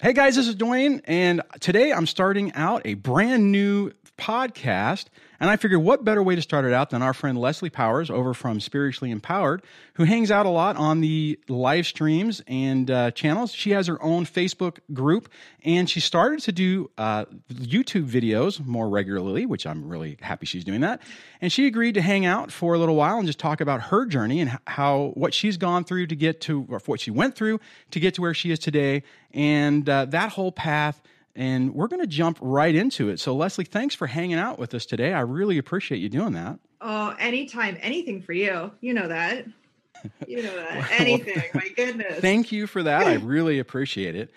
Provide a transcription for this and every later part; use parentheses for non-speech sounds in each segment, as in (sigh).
Hey guys, this is Dwayne, and today I'm starting out a brand new podcast. And I figured what better way to start it out than our friend Leslie Powers over from Spiritually Empowered, who hangs out a lot on the live streams and uh, channels. She has her own Facebook group, and she started to do uh, YouTube videos more regularly, which I'm really happy she's doing that. And she agreed to hang out for a little while and just talk about her journey and how what she's gone through to get to, or what she went through to get to where she is today, and uh, that whole path and we're going to jump right into it. So, Leslie, thanks for hanging out with us today. I really appreciate you doing that. Oh, anytime, anything for you. You know that. You know that. (laughs) well, anything. My goodness. Thank you for that. I really appreciate it.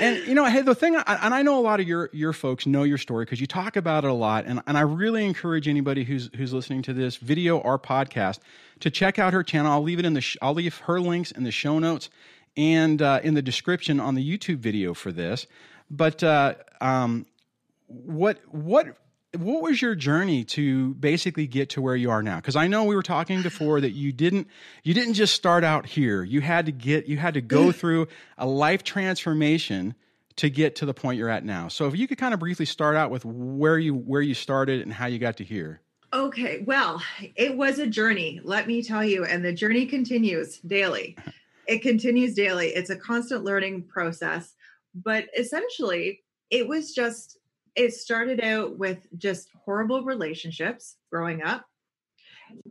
And you know, hey, the thing, and I know a lot of your your folks know your story because you talk about it a lot, and and I really encourage anybody who's who's listening to this video or podcast to check out her channel. I'll leave it in the sh- I'll leave her links in the show notes and uh, in the description on the YouTube video for this. But uh, um, what what what was your journey to basically get to where you are now? Because i know we were talking before that you didn't you didn't just start out here. You had to get you had to go through a life transformation to get to the point you're at now. So if you could kind of briefly start out with where you where you started and how you got to here. Okay well it was a journey let me tell you and the journey continues daily. It continues daily. It's a constant learning process but essentially it was just it started out with just horrible relationships growing up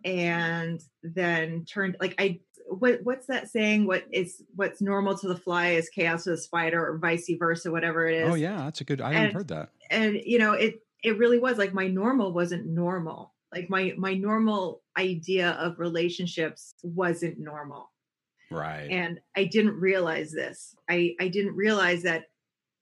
and then turned like i what what's that saying? What is what's normal to the fly is chaos to the spider or vice versa whatever it oh, is. oh yeah that's a good i and, haven't heard that. and you know it it really was like my normal wasn't normal. Like my my normal idea of relationships wasn't normal right. and i didn't realize this. I i didn't realize that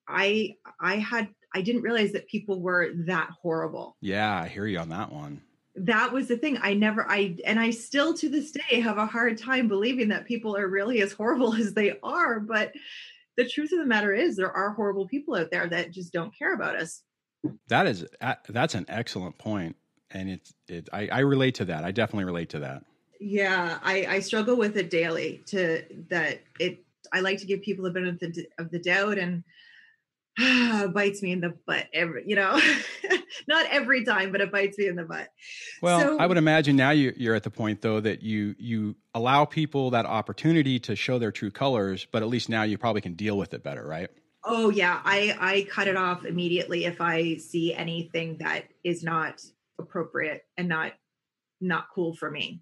i i had i didn't realize that people were that horrible. Yeah i hear you on that one. That was the thing. I never i and i still to this day have a hard time believing that people are really as horrible (laughs) as they are but the truth of the matter is there are horrible people out there that just don't care about us. That is that's an excellent point and it's it I, I relate to that. I definitely relate to that yeah i i struggle with it daily to that it i like to give people a benefit of the doubt and (sighs) uh, bites me in the butt every you know (laughs) not every time but it bites me in the butt. Well so, i would imagine now you, you're at the point though that you you allow people that opportunity to show their true colors but at least now you probably can deal with it better right? Oh yeah i i cut it off immediately if i see anything that is not appropriate and not not cool for me.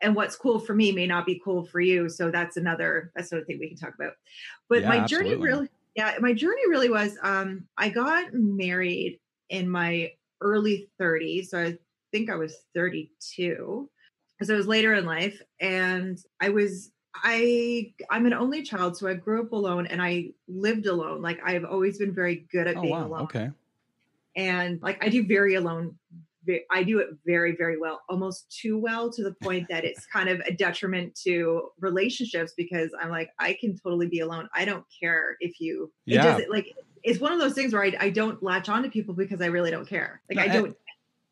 And what's cool for me may not be cool for you. So that's another that's another thing we can talk about. But yeah, my absolutely. journey really yeah my journey really was um i got married in my early 30s so i think i was 32 so it was later in life. And i was i i'm an only child. So i grew up alone and i lived alone. Like i've always been very good at oh, being wow. alone. Okay. And like i do very alone I do it very, very well, almost too well to the point that it's kind of a detriment to relationships because I'm like, I can totally be alone. I don't care if you, yeah. it doesn't like, it's one of those things where I, I don't latch on to people because I really don't care. Like, no, I don't. And,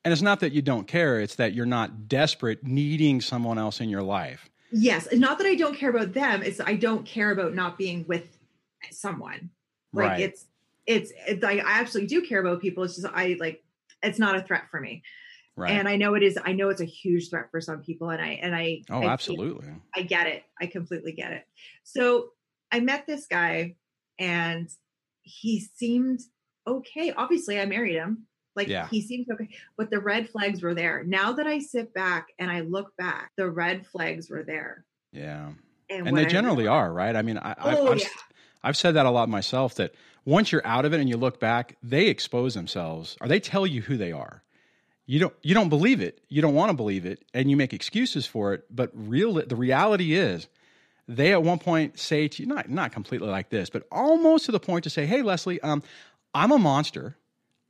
and it's not that you don't care, it's that you're not desperate needing someone else in your life. Yes. Not that I don't care about them. It's I don't care about not being with someone. Like right. it's, it's, it's, I absolutely do care about people. It's just, I like, it's not a threat for me. Right. And I know it is. I know it's a huge threat for some people, and I and I. Oh, I, absolutely. I get it. I completely get it. So I met this guy, and he seemed okay. Obviously, I married him. Like yeah. he seemed okay, but the red flags were there. Now that I sit back and I look back, the red flags were there. Yeah, and, and they generally are, right? I mean, I, oh, I've, yeah. I've said that a lot myself. That once you're out of it and you look back, they expose themselves or they tell you who they are. You don't you don't believe it. You don't want to believe it and you make excuses for it, but real the reality is they at one point say to you not not completely like this, but almost to the point to say, "Hey Leslie, um I'm a monster.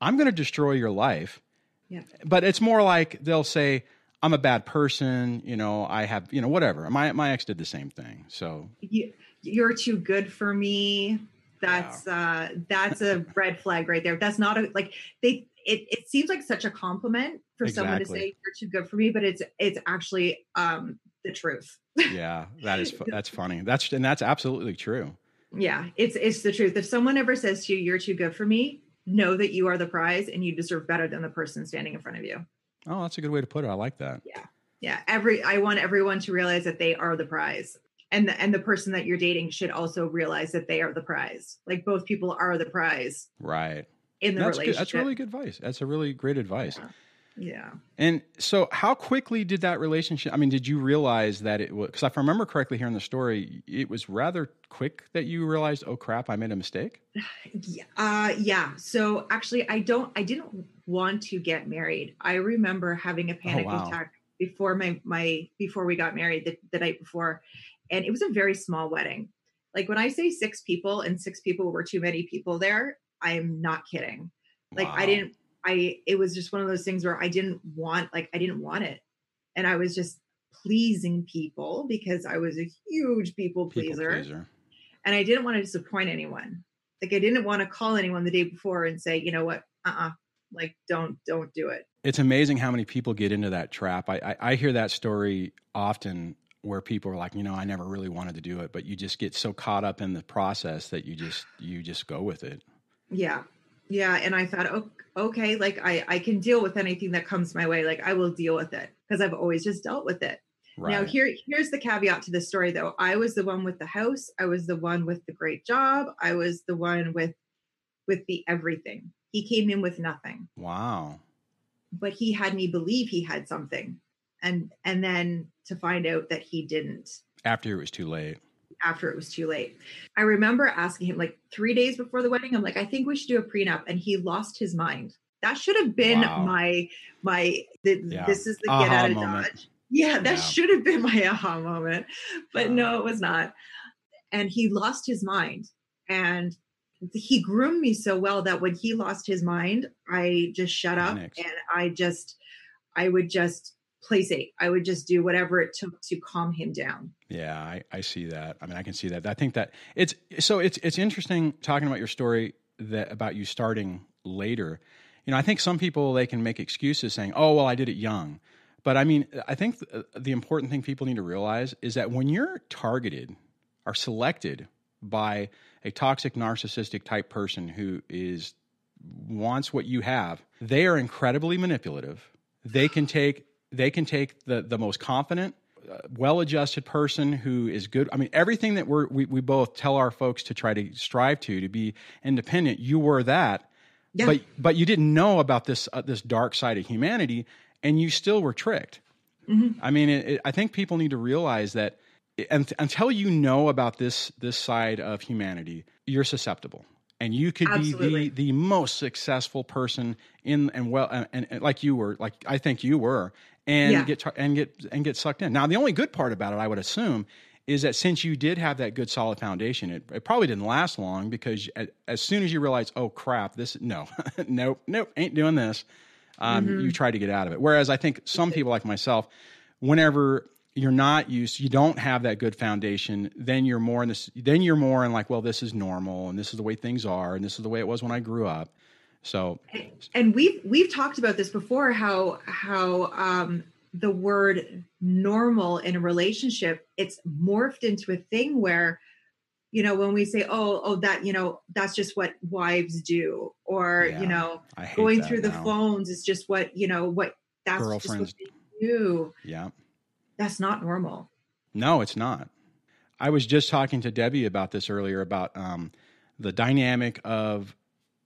I'm going to destroy your life." Yeah. But it's more like they'll say, I'm a bad person, you know, I have, you know, whatever. My my ex did the same thing. So you, you're too good for me that's uh that's a red flag right there that's not a like they it, it seems like such a compliment for exactly. someone to say you're too good for me but it's it's actually um the truth (laughs) yeah that is that's funny that's and that's absolutely true Yeah, it's it's the truth. If someone ever says to you, "You're too good for me," know that you are the prize and you deserve better than the person standing in front of you. Oh, that's a good way to put it. I like that. Yeah, yeah. Every I want everyone to realize that they are the prize, and the and the person that you're dating should also realize that they are the prize. Like both people are the prize. Right. In the that's relationship. Good. That's really good advice. That's a really great advice. Yeah. Yeah. And so, how quickly did that relationship? I mean, did you realize that it was? Because if I remember correctly here in the story, it was rather quick that you realized, "Oh crap, I made a mistake." Yeah. Uh, yeah. So actually, I don't. I didn't want to get married. I remember having a panic Oh, wow. attack before my my before we got married the, the night before, and it was a very small wedding. Like when I say six people and six people were too many people there, I am not kidding. Like I didn't. I it was just one of those things where I didn't want like I didn't want it, and I was just pleasing people because I was a huge people People pleaser pleaser. and I didn't want to disappoint anyone. Like I didn't want to call anyone the day before and say, you know what, uh, uh like don't don't do it. It's amazing how many people get into that trap. I, I, I hear that story often where people are like, you know, I never really wanted to do it, but you just get so caught up in the process that you just you just go with it. Yeah, yeah. And I thought, oh, okay, like I I can deal with anything that comes my way. Like I will deal with it because I've always just dealt with it. Right. Now here here's the caveat to this story though. I was the one with the house. I was the one with the great job. I was the one with with the everything. He came in with nothing. wow. but he had me believe he had something and and then to find out that he didn't After it was too late. after it was too late i remember asking him like three days before the wedding i'm like i think we should do a prenup and he lost his mind that should have been Wow. my my th- Yeah. this is the Aha get out of moment. dodge yeah that Yeah. should have been (laughs) my aha moment but Uh. no it was not and he lost his mind and he groomed me so well that when he lost his mind i just shut up Panicked. and i just i would just play safe i would just do whatever it took to calm him down Yeah, I, I see that. I mean, I can see that. I think that it's so it's it's interesting talking about your story that about you starting later. You know, I think some people they can make excuses saying, "Oh, well, I did it young," but I mean, I think the, uh, the important thing people need to realize is that when you're targeted or selected by a toxic, narcissistic type person who is wants what you have, they are incredibly manipulative. They can take they can take the the most confident, well-adjusted person who is good. I mean, everything that we're, we we both tell our folks to try to strive to to be independent. You were that, yeah but but you didn't know about this uh, this dark side of humanity, and you still were tricked. Mhm. I mean, it, it, I think people need to realize that and, until you know about this this side of humanity, you're susceptible, and you could Absolutely. be the the most successful person in and well and, and, and like you were, like I think you were, and Yeah. get and get and get sucked in. Now, the only good part about it, I would assume. Is that since you did have that good solid foundation, it, it probably didn't last long because as, as soon as you realize, oh crap, this no, (laughs) nope, nope, ain't doing this, um, Mhm. you try to get out of it. Whereas I think some people like myself, whenever you're not used, you don't have that good foundation, then you're more in this, then you're more in like, well, this is normal and this is the way things are and this is the way it was when I grew up. So and we've we've talked about this before how how um the word normal in a relationship it's morphed into a thing where you know when we say oh oh that you know that's just what wives do or Yeah, you know going through the phones is just what you know what that's just Girlfriends. what they do Yeah. that's not normal No, it's not. I was just talking to Debbie about this earlier about um, the dynamic of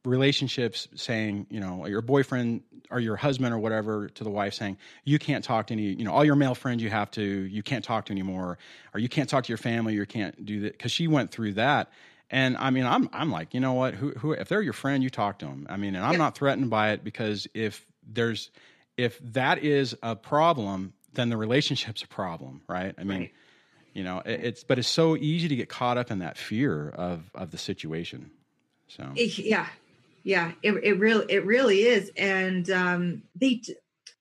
relationships saying, you know, your boyfriend or your husband or whatever to the wife saying, you can't talk to any, you know, all your male friends you have to, you can't talk to anymore, or you can't talk to your family, you can't do that. Cause she went through that. And I mean, I'm, I'm like, you know what, who, who, if they're your friend, you talk to them. I mean, and I'm Yeah. not threatened by it because if there's, if that is a problem, then the relationship's a problem, right? I mean, Right. you know, it, it's but it's so easy to get caught up in that fear of of the situation. So yeah yeah it, it really it really is. And um they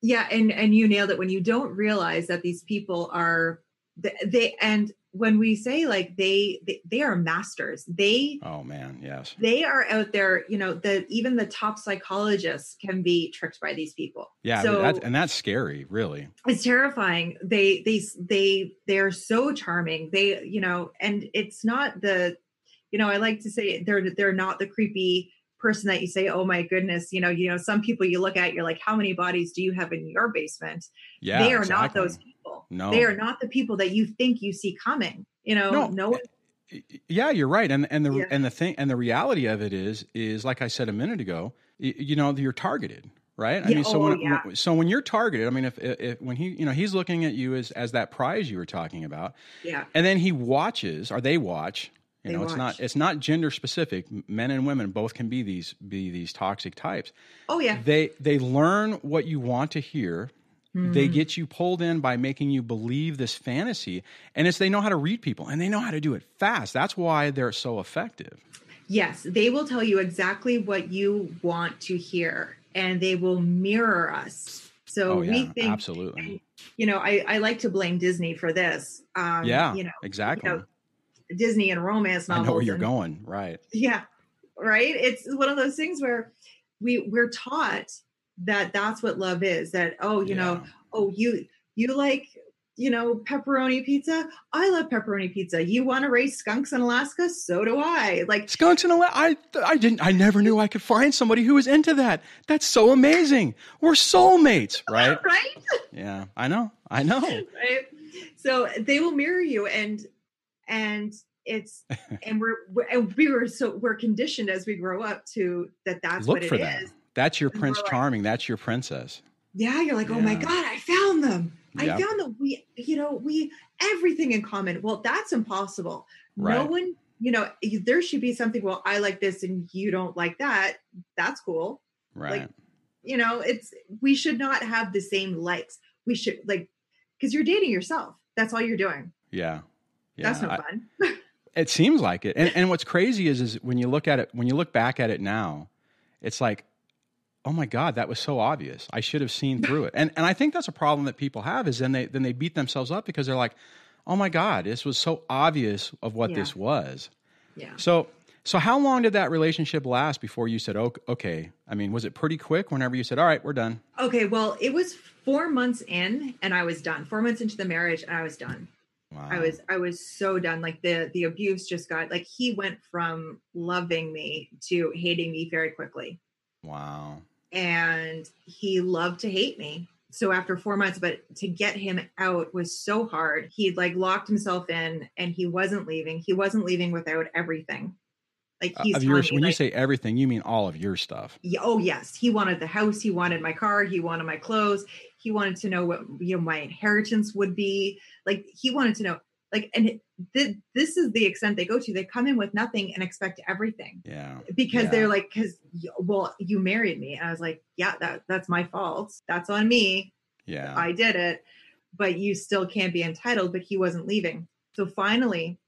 yeah and and you nailed it when you don't realize that these people are th- they and when we say like they they, they are masters. They oh man, yes, they are out there you know the even the top psychologists can be tricked by these people. Yeah, so that's, and that's scary, really. it's terrifying. They they they they're so charming. They you know and it's not the you know, I like to say they're they're not the creepy person that you say, oh my goodness, you know, you know, some people you look at, you're like, how many bodies do you have in your basement? Yeah, they are exactly. not those people. No. They are not the people that you think you see coming. You know, No. no, one Yeah, you're right. And and the Yeah. and the thing and the reality of it is is like I said a minute ago, you know, you're targeted, right? I Yeah, mean, so oh, when, yeah. when- so when you're targeted, I mean, if, if when he you know he's looking at you as as that prize you were talking about, yeah, and then he watches or they watch. You They know, it's not it's not gender specific. Men and women both can be these be these toxic types. oh yeah, They they learn what you want to hear. They Mhm. get you pulled in by making you believe this fantasy, and it's they know how to read people and they know how to do it fast. That's why they're so effective. Yes, they will tell you exactly what you want to hear and they will mirror us. So oh we think, absolutely. you know, I, I like to blame Disney for this. Um, yeah, You know, exactly. know, Disney and romance novels. I know where you're and- going. Right. Yeah. Right. It's one of those things where we we're taught that that's what love is that, oh, you know, oh, you, you like, you know, pepperoni pizza. I love pepperoni pizza. You want to raise skunks in Alaska? So do I. Like, Skunks in Ala- I I didn't I never knew I could find somebody who was into that. That's so amazing. We're soulmates, (laughs) right? right? Yeah, I know. I know. (laughs) right so they will mirror you and and it's (laughs) and we're, we're and we were so we're conditioned as we grow up to that that's Look what for it that. is That's your And Prince like- Charming. That's your princess. yeah you're like oh my god i found them i found them we you know we everything in common well that's impossible Right. no one you know there should be something well i like this and you don't like that that's cool Right. Like, you know it's we should not have the same likes we should like because you're dating yourself that's all you're doing yeah. Yeah. that's no I- fun It seems like it. And (laughs) and what's crazy is is when you look at it when you look back at it now, it's like, oh my God, that was so obvious. I should have seen through it. And and I think that's a problem that people have is then they then they beat themselves up because they're like, oh my God, this was so obvious of what Yeah. this was. yeah So so how long did that relationship last before you said, oh, okay? I mean, was it pretty quick whenever you said, all right, we're done? Okay, well, it was four months in, and I was done. Four months into the marriage, and I was done. Wow. I was, I was so done. Like the the abuse just got like he went from loving me to hating me very quickly, Wow. and he loved to hate me. So after four months, but to get him out was so hard. He'd like locked himself in, and he wasn't leaving. He wasn't leaving without everything. Like Uh, he's of yours, telling me, when you say everything, you mean all of your stuff. Yeah, oh yes he wanted the house he wanted my car he wanted my clothes he wanted to know what you know my inheritance would be. Like he wanted to know like and th- this is the extent they go to. They come in with nothing and expect everything. Yeah. because Yeah. they're like because well you married me. And i was like yeah that that's my fault. That's on me. Yeah. i did it. But you still can't be entitled. But he wasn't leaving. So finally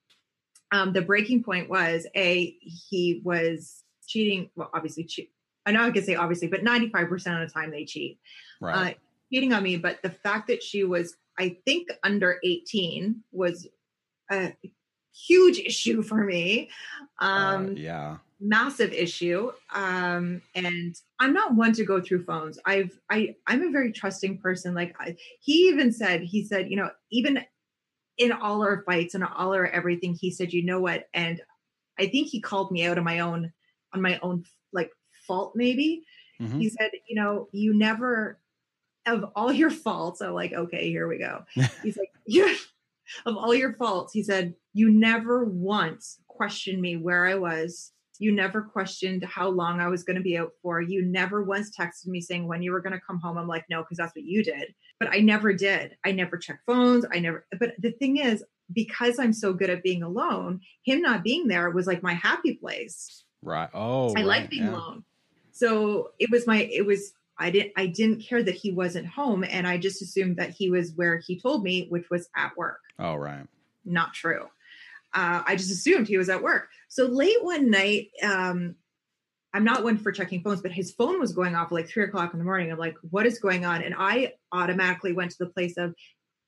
um the breaking point was a he was cheating. Well obviously cheat i know i could say obviously but 95% of the time they cheat. Right. uh, cheating on me but the fact that she was i think under 18 was a huge issue for me. Um Uh, yeah. massive issue. Um and i'm not one to go through phones. I've i i'm a very trusting person. Like I, he even said he said you know even in all our fights and all our everything he said you know what? And i think he called me out on my own on my own like fault maybe. Mhm. he said you know you never of all your faults i'm like okay here we go (laughs) he's like yeah of all your faults he said you never once questioned me where i was you never questioned how long i was going to be out for you never once texted me saying when you were going to come home i'm like no because that's what you did but i never did i never checked phones i never but the thing is because i'm so good at being alone him not being there was like my happy place Right. Oh, I right. like being yeah. alone. So it was my it was I didn't I didn't care that he wasn't home and I just assumed that he was where he told me, which was at work. Oh, right. Not true. Uh, I just assumed he was at work. So late one night, um, I'm not one for checking phones, but his phone was going off like three o'clock in the morning. I'm like, what is going on? And I automatically went to the place of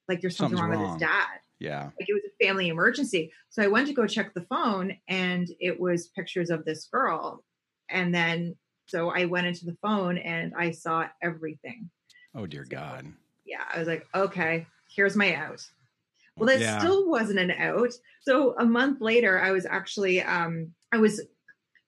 like, there's something Something's wrong, with his dad Yeah. like it was a family emergency. So I went to go check the phone and it was pictures of this girl. And then so I went into the phone and I saw everything. Oh, dear God. Yeah, I was like, okay, here's my out. Well, that Yeah. still wasn't an out. So a month later, I was actually um, I was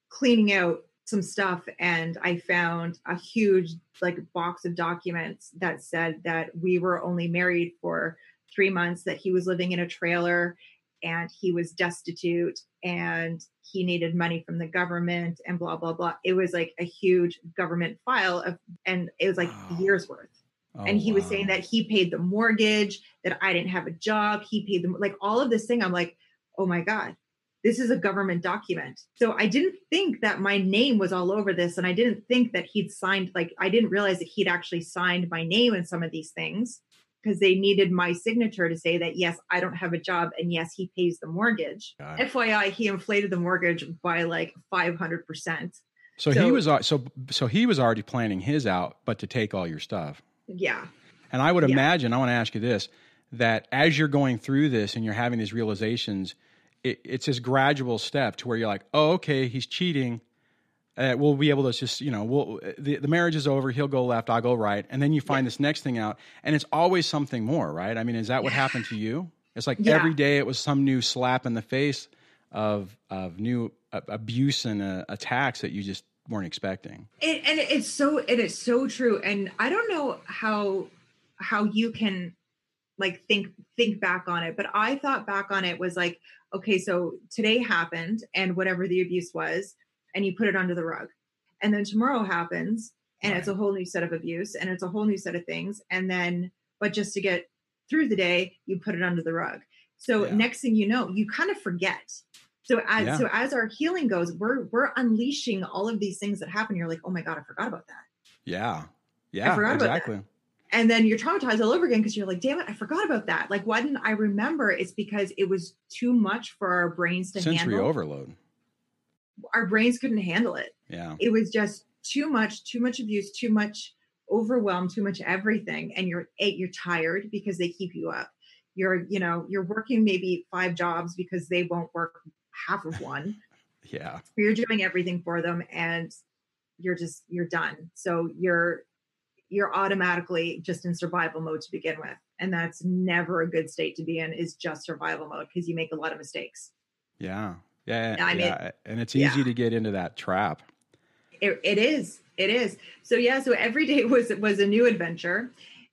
cleaning out some stuff and I found a huge like box of documents that said that we were only married for three months, that he was living in a trailer and he was destitute and he needed money from the government and blah blah blah. It was like a huge government file of and it was like Wow. years worth Oh, and he was saying that he paid the mortgage that i didn't have a job he paid them like all of this thing i'm like oh my god this is a government document so i didn't think that my name was all over this and i didn't think that he'd signed like i didn't realize that he'd actually signed my name in some of these things because they needed my signature to say that yes i don't have a job and yes he pays the mortgage God. fyi he inflated the mortgage by like 500% So, he was uh, so so he was already planning his out, but to take all your stuff. yeah And I would Yeah. imagine, I want to ask you this, that as you're going through this and you're having these realizations, it, it's this gradual step to where you're like, oh, okay, he's cheating. Uh, we'll be able to just, you know, we'll, the, the marriage is over. He'll go left, I'll go right. And then you find this next thing out. And it's always something more, right? I mean, is that what happened to you? It's like Yeah. every day it was some new slap in the face of, of new uh, abuse and uh, attacks that you just weren't expecting. it, and it's so it is so true and i don't know how how you can like think think back on it but i thought back on it was like okay so today happened and whatever the abuse was and you put it under the rug and then tomorrow happens and it's a whole new set of abuse and it's a whole new set of things and then but just to get through the day you put it under the rug so Yeah. next thing you know you kind of forget so as Yeah. so as our healing goes we're we're unleashing all of these things that happen you're like oh my god i forgot about that Yeah. Yeah, I forgot about that. exactly. and then you're traumatized all over again because you're like damn it i forgot about that like why didn't i remember it's because it was too much for our brains to Sensory handle overload. Our brains couldn't handle it Yeah. it was just too much too much abuse too much overwhelm too much everything and you're eight you're tired because they keep you up you're you know you're working maybe five jobs because they won't work half of one (laughs) Yeah. you're doing everything for them and you're just you're done so you're you're automatically just in survival mode to begin with and that's never a good state to be in is just survival mode because you make a lot of mistakes Yeah. Yeah. I mean- yeah. and it's easy yeah. to get into that trap. it, it is it is so yeah so every day (laughs) was was a new adventure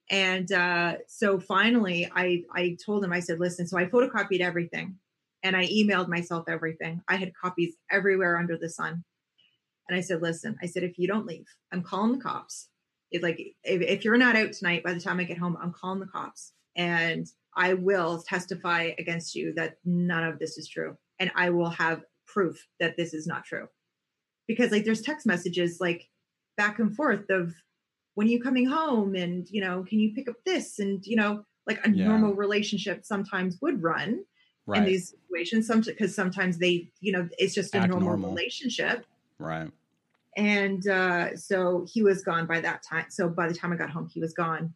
and uh so finally i i told him i said listen so i photocopied everything and i emailed myself everything i had copies everywhere under the sun and i said listen i said if you don't leave i'm calling the cops it's like if, if you're not out tonight by the time i get home i'm calling the cops and i will testify against you that none of this is true and i will have proof that this is not true. Because like there's text messages like back and forth of when are you coming home? And you know can you pick up this? And you know like a Yeah. normal relationship sometimes would run in these situations some because sometimes they you know it's just a normal, normal. relationship. Right. and uh so he was gone by that time so by the time i got home he was gone.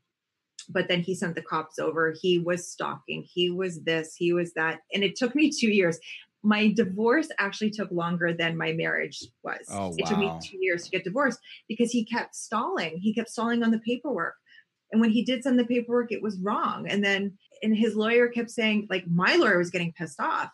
But then he sent the cops over. He was stalking. He was this. He was that. And it took me two years my divorce actually took longer than my marriage was. Oh, it took me two years to get divorced because he kept stalling. He kept stalling on the paperwork. And when he did send the paperwork it was wrong. And then and his lawyer kept saying like my lawyer was getting pissed off.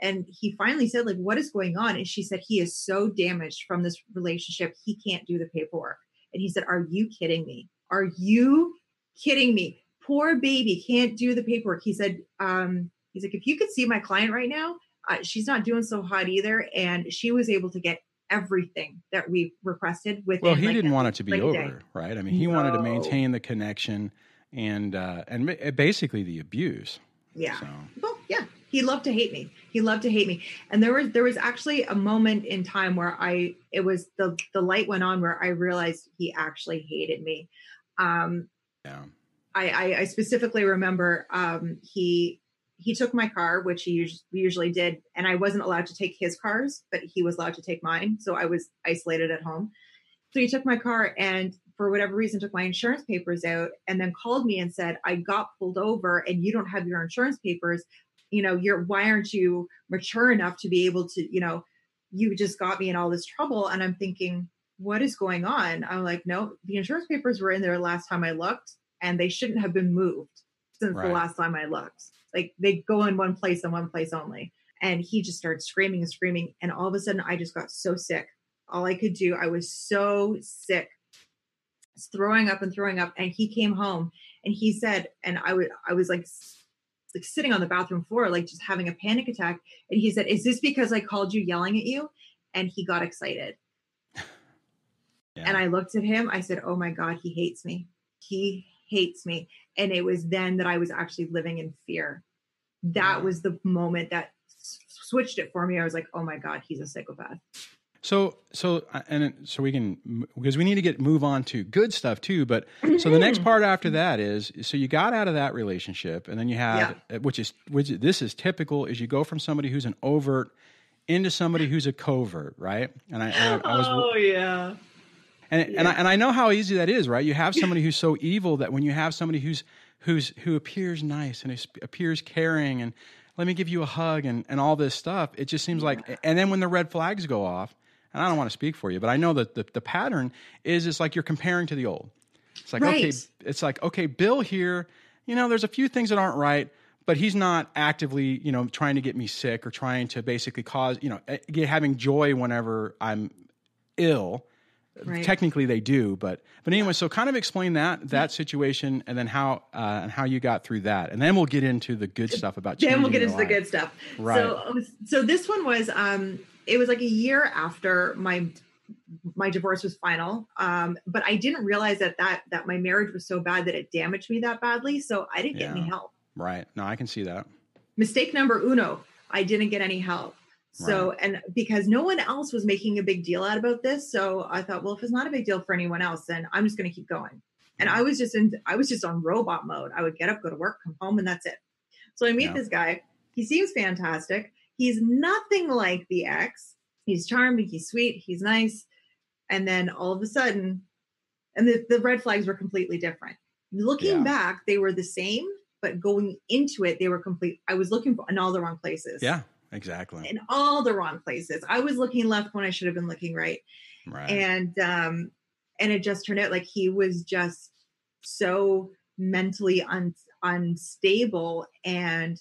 And he finally said like what is going on? And she said he is so damaged from this relationship. He can't do the paperwork. And he said are you kidding me? Are you kidding me? Poor baby can't do the paperwork. He said um he's like if you could see my client right now uh, she's not doing so hot either and she was able to get everything that we requested within Well, he like, didn't want it to be day. over, right? I mean, he wanted to maintain the connection and uh, and basically the abuse. yeah. So. Well yeah. He loved to hate me. He loved to hate me. And there was there was actually a moment in time where i it was the the light went on where i realized he actually hated me. Um yeah, i i, I specifically remember um he he took my car which he us- usually did and i wasn't allowed to take his cars but he was allowed to take mine so i was isolated at home so he took my car and for whatever reason took my insurance papers out and then called me and said i got pulled over and you don't have your insurance papers you know you're why aren't you mature enough to be able to you know you just got me in all this trouble and i'm thinking what is going on i'm like no the insurance papers were in there last time i looked and they shouldn't have been moved since Right. the last time I looked. Like they go in one place and one place only. And he just started screaming and screaming. And all of a sudden, I just got so sick. All I could do, I was so sick, Just throwing up and throwing up. And he came home and he said, and I was, I was like, like sitting on the bathroom floor, like just having a panic attack. And he said, "Is this because I called you yelling at you?" And he got excited. (sighs) Yeah. And I looked at him. I said, "Oh my God, he hates me. He hates me." And it was then that I was actually living in fear. That was the moment that s- switched it for me. I was like, "Oh my God, he's a psychopath." So, so, uh, and so we can because we need to get move on to good stuff too. But (clears throat) so the next part after that is so you got out of that relationship, and then you have uh, which is which this is typical is you go from somebody who's an overt into somebody who's a covert, right? And I, and I, I was (laughs) oh yeah, and and I, and I know how easy that is, right? You have somebody who's so evil that when you have somebody who's who's who appears nice and is- appears caring and let me give you a hug and and all this stuff, it just seems like. And then when the red flags go off, and I don't want to speak for you, but I know that the the pattern is it's like you're comparing to the old. It's like okay, it's like okay, Bill here. You know, there's a few things that aren't right. But he's not actively, you know, trying to get me sick or trying to basically cause, you know, eh, having joy whenever I'm ill right. technically they do but but anyway so kind of explain that that situation and then how uh, and how you got through that and then we'll get into the good stuff about then we'll get into the good stuff. Right. So, so this one was, um, it was like a year after my my divorce was final, um, but I didn't realize that that that my marriage was so bad that it damaged me that badly. So I didn't get any help. right no i can see that Mistake number uno: I didn't get any help. So, and because no one else was making a big deal out about this, so I thought, well, if it's not a big deal for anyone else, then I'm just going to keep going. And I mm-hmm. was just in, I was just on robot mode. I would get up, go to work, come home, and that's it. So I meet Yeah. this guy. He seems fantastic. He's nothing like the ex. He's charming. He's sweet. He's nice. And then all of a sudden, and the, the red flags were completely different. Looking Yeah. back, they were the same, but going into it, they were complete. I was looking for in all the wrong places yeah exactly. in all the wrong places. I was looking left when I should have been looking right. right. And um and it just turned out like he was just so mentally un- unstable. And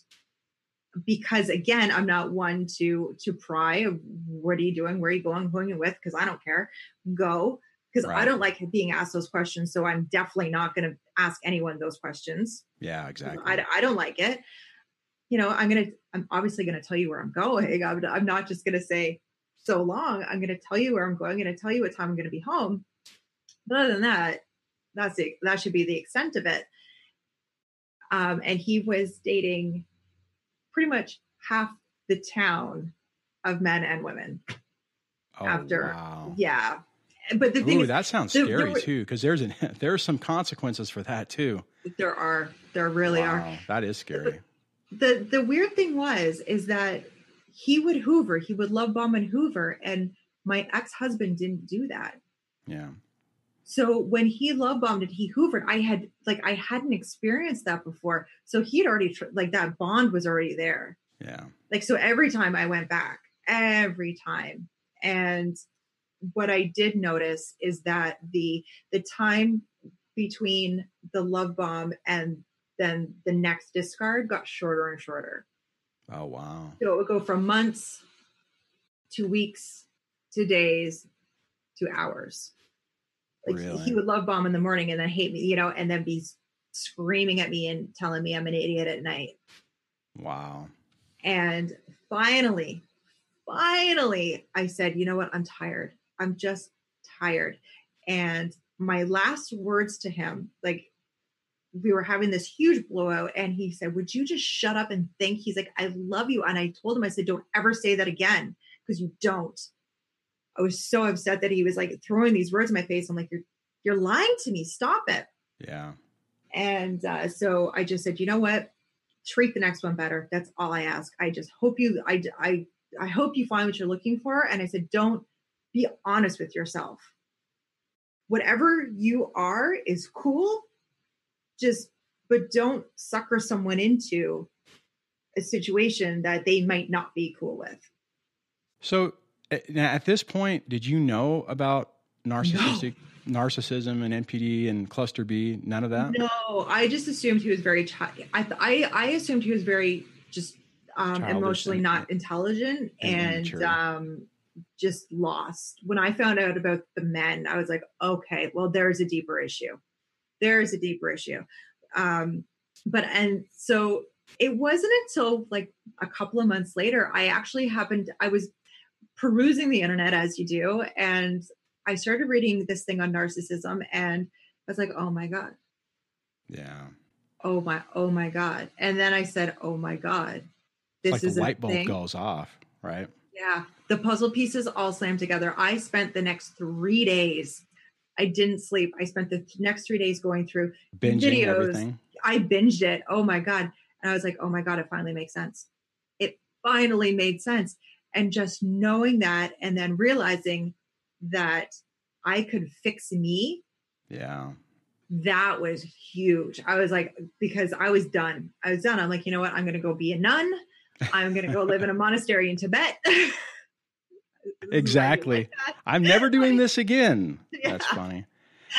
because again I'm not one to to pry what are you doing where are you going who are you with because I don't care. Go. Because I don't like being asked those questions so I'm definitely not going to ask anyone those questions. Yeah exactly. I, I don't like it. You know, I'm going to, I'm obviously going to tell you where I'm going. (laughs) I'm, I'm not just going to say so long. I'm going to tell you where I'm going. I'm going to tell you what time I'm going to be home. But other than that, that's it. That should be the extent of it. Um, and he was dating pretty much half the town of men and women. oh, after- wow. Yeah. But the thing Ooh, is, that sounds there- there scary were- too because there's an (laughs) there's some consequences for that too there are, there really are. that is scary the the weird thing was is that he would hoover he would love bomb and hoover and my ex-husband didn't do that. Yeah. So when he love bombed and he hoovered. I had like i hadn't experienced that before. So he'd already tr- like that bond was already there. Yeah. Like so every time i went back every time. And what i did notice is that the the time between the love bomb and then the next discard got shorter and shorter oh wow so it would go from months to weeks to days to hours. Like Really? he would love bomb in the morning and then hate me, you know, and then be screaming at me and telling me I'm an idiot at night. wow And finally, finally, I said, you know what? I'm tired. I'm just tired. And my last words to him, like we were having this huge blowout, and he said, Would you just shut up and think? He's like, I love you. And I told him, I said, Don't ever say that again because you don't. I was so upset that he was like throwing these words in my face. I'm like, You're you're lying to me. Stop it. yeah And uh, so I just said, you know what? Treat the next one better. That's all I ask. I just hope you, I, I, I hope you find what you're looking for. And I said, don't be honest with yourself. Whatever you are is cool. Just, but don't sucker someone into a situation that they might not be cool with. So now at this point, did you know about narcissistic? narcissism and NPD and cluster B? None of that. No, I just assumed he was very. Ch- I, I I assumed he was very just um, emotionally not intelligent and, and um, just lost. When I found out about the men, I was like, okay, well, there's a deeper issue. There is a deeper issue. Um, but and so it wasn't until like a couple of months later, I actually happened. I was perusing the internet as you do, and I started reading this thing on narcissism, and I was like, oh my god. Yeah. Oh my, oh my God. And then I said, oh my God, this like is a light bulb thing. goes off, right? Yeah. The puzzle pieces all slammed together. I spent the next three days. I didn't sleep. I spent the next three days going through Binging videos. everything. I binged it. Oh my God. And I was like, oh my God, it finally makes sense. It finally made sense. And just knowing that and then realizing that I could fix me. Yeah. That was huge. I was like, because I was done. I was done. I'm like, you know what? I'm going to go be a nun. I'm going to go live in a (laughs) monastery in Tibet. (laughs) exactly. (laughs) I'm never doing this again. (laughs) Yeah. That's funny.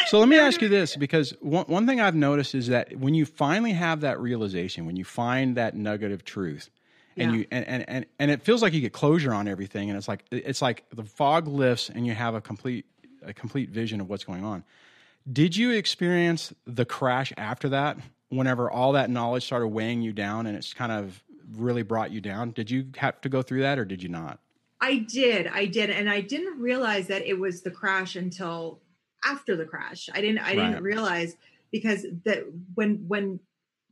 So let me ask you this because one, one thing I've noticed is that when you finally have that realization, when you find that nugget of truth, and yeah. you and, and and and it feels like you get closure on everything, and it's like it's like the fog lifts and you have a complete a complete vision of what's going on. Did you experience the crash after that? Whenever all that knowledge started weighing you down, and it's kind of really brought you down. Did you have to go through that, or did you not? I did. I did, and I didn't realize that it was the crash until after the crash. I didn't. I right. didn't realize because that when when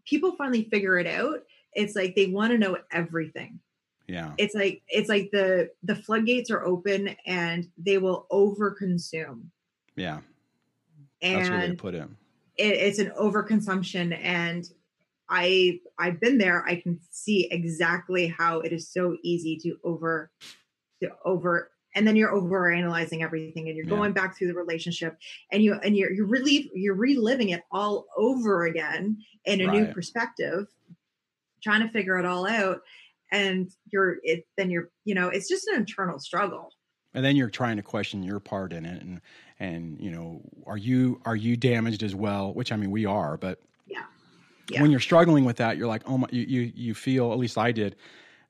people finally figure it out, it's like they want to know everything. Yeah. It's like it's like the the floodgates are open and they will overconsume. Yeah. And That's where they put it. it. It's an overconsumption and I I've been there. I can see exactly how it is so easy to over to over and then you're over analyzing everything and you're going yeah. back through the relationship and you and you're you're really you're reliving it all over again in a right. new perspective trying to figure it all out and you're it then you're you know it's just an internal struggle and then you're trying to question your part in it and and you know are you are you damaged as well which i mean we are but yeah, yeah. when you're struggling with that you're like oh my you you, you feel at least i did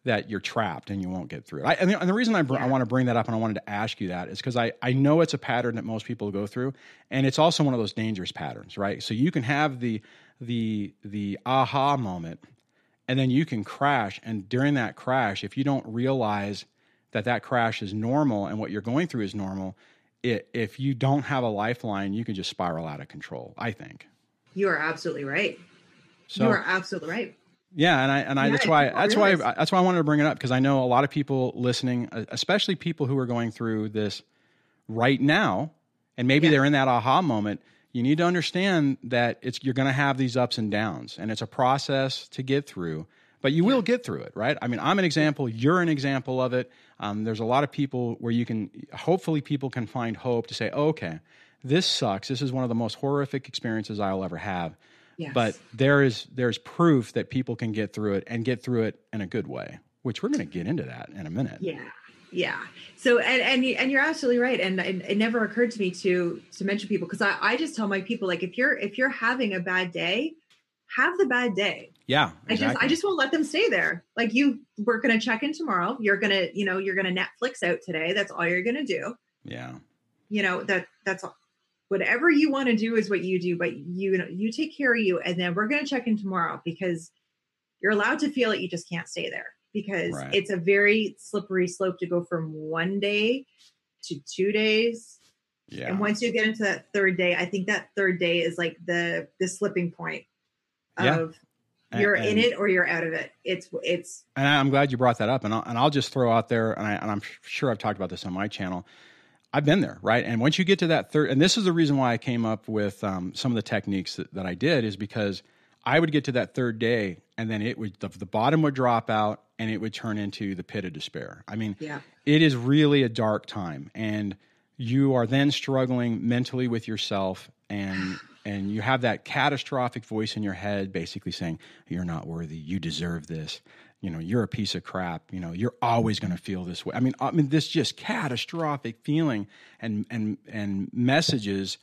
that you're trapped and you won't get through it. I, and, the, and, the, reason I, br- yeah. I want to bring that up and I wanted to ask you that is because I, I know it's a pattern that most people go through, and it's also one of those dangerous patterns, right? So you can have the the the aha moment, and then you can crash, and during that crash, if you don't realize that that crash is normal and what you're going through is normal, it, if you don't have a lifeline, you can just spiral out of control. I think you are absolutely right. So, you are absolutely right. Yeah, and I and I yeah, that's why that's why I, that's why I wanted to bring it up because I know a lot of people listening, especially people who are going through this right now, and maybe yeah. they're in that aha moment. You need to understand that it's you're going to have these ups and downs, and it's a process to get through. But you will get through it, right? I mean, I'm an example. You're an example of it. Um, there's a lot of people where you can, hopefully, people can find hope to say, oh, okay, this sucks. This is one of the most horrific experiences I'll ever have Yes. But there is there's proof that people can get through it and get through it in a good way, which we're going to get into that in a minute. Yeah. Yeah. So and and and you're absolutely right. And it, it never occurred to me to to mention people because I I just tell my people like if you're if you're having a bad day, have the bad day. Yeah. Exactly. I just I just won't let them stay there. Like you we're gonna check in tomorrow. You're gonna, you know, you're gonna Netflix out today. That's all you're gonna do. Yeah. You know, that that's all whatever you want to do is what you do, but you know, you take care of you. And then we're going to check in tomorrow because you're allowed to feel it. You just can't stay there because right. it's a very slippery slope to go from one day to two days. Yeah. And once you get into that third day, I think that third day is like the the slipping point of yeah. you're and, in it or you're out of it. It's it's. And I'm glad you brought that up. And I'll, and I'll just throw out there, and, I, and I'm sure I've talked about this on my channel. I've been there, right? And once you get to that third, and this is the reason why I came up with um, some of the techniques that, that, I did, is because I would get to that third day, and then it would the, the, bottom would drop out, and it would turn into the pit of despair. I mean, yeah. it is really a dark time, and you are then struggling mentally with yourself, and and you have that catastrophic voice in your head, basically saying, "You're not worthy. You deserve this." You know, you're a piece of crap. You know, you're always going to feel this way. I mean, I mean, this just catastrophic feeling and and and messages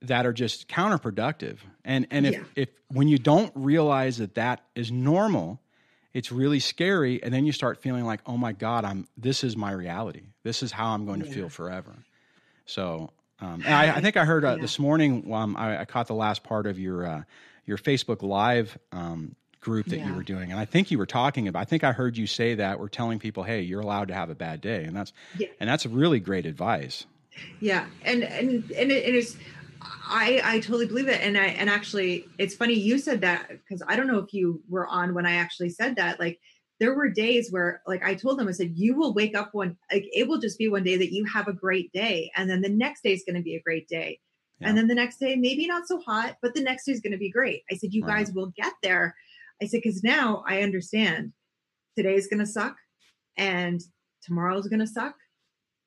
that are just counterproductive. And and if Yeah. if when you don't realize that that is normal, it's really scary and then you start feeling like, "Oh my god, I'm this is my reality. This is how I'm going to Yeah. feel forever." So, um, I, I think I heard uh, Yeah. this morning um, I, I caught the last part of your uh, your Facebook live um, group that you were doing, and I think you were talking about. I think I heard you say that we're telling people, "Hey, you're allowed to have a bad day," and that's Yeah. and that's really great advice. yeah and and and it, it is i i totally believe it and i and actually it's funny you said that because i don't know if you were on when i actually said that like there were days where like i told them i said you will wake up one like it will just be one day that you have a great day and then the next day is going to be a great day Yeah. and then the next day maybe not so hot but the next day is going to be great i said you Right. guys will get there i said because now i understand today's going to suck and tomorrow's going to suck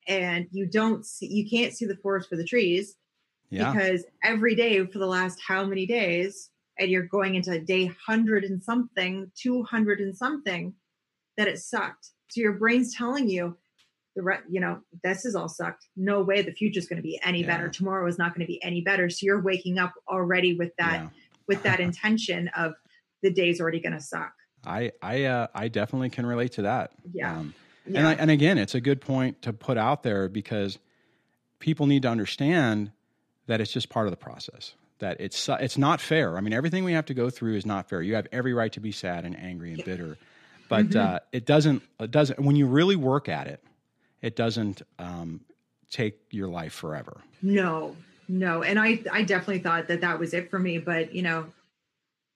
and you don't see you can't see the forest for the trees Yeah, because every day for the last how many days and you're going into day 100 and something 200 and something that it sucked. So your brain's telling you the re- you know this is all sucked. No way the future's going to be any better. Tomorrow is not going to be any better. So you're waking up already with that yeah. with that intention of the day's already going to suck I I uh, I definitely can relate to that. Yeah. Um, yeah And I, and again, it's a good point to put out there because people need to understand that it's just part of the process. That it's it's not fair. I mean, everything we have to go through is not fair. You have every right to be sad and angry and bitter, but Mm-hmm. uh, it doesn't. It doesn't. When you really work at it, it doesn't um, take your life forever. No, no. And I, I definitely thought that that was it for me. But, you know,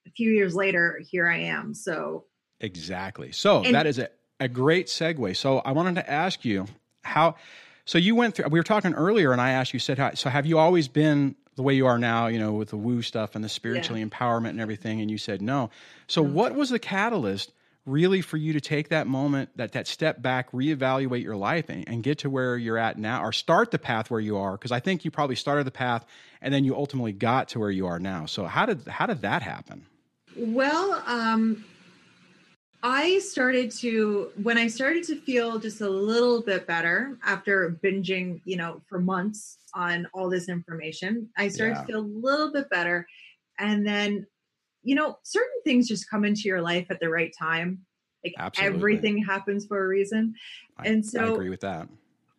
a few years later, here I am. So, Exactly. So And- that is a, a great segue. So I wanted to ask you how. So you went through. We were talking earlier, and I asked you. Said, how, so have you always been the way you are now? You know, with the woo stuff and the spiritually empowerment and everything. And you said no. So what was the catalyst? Really, for you to take that moment, that that step back, reevaluate your life, and, and get to where you're at now, or start the path where you are, because I think you probably started the path, and then you ultimately got to where you are now. So how did how did that happen? Well, um, I started to, when I started to feel just a little bit better after binging, you know, for months on all this information, I started Yeah. to feel a little bit better. And then, you know, certain things just come into your life at the right time. Like Absolutely. everything happens for a reason. I, And so I agree with that.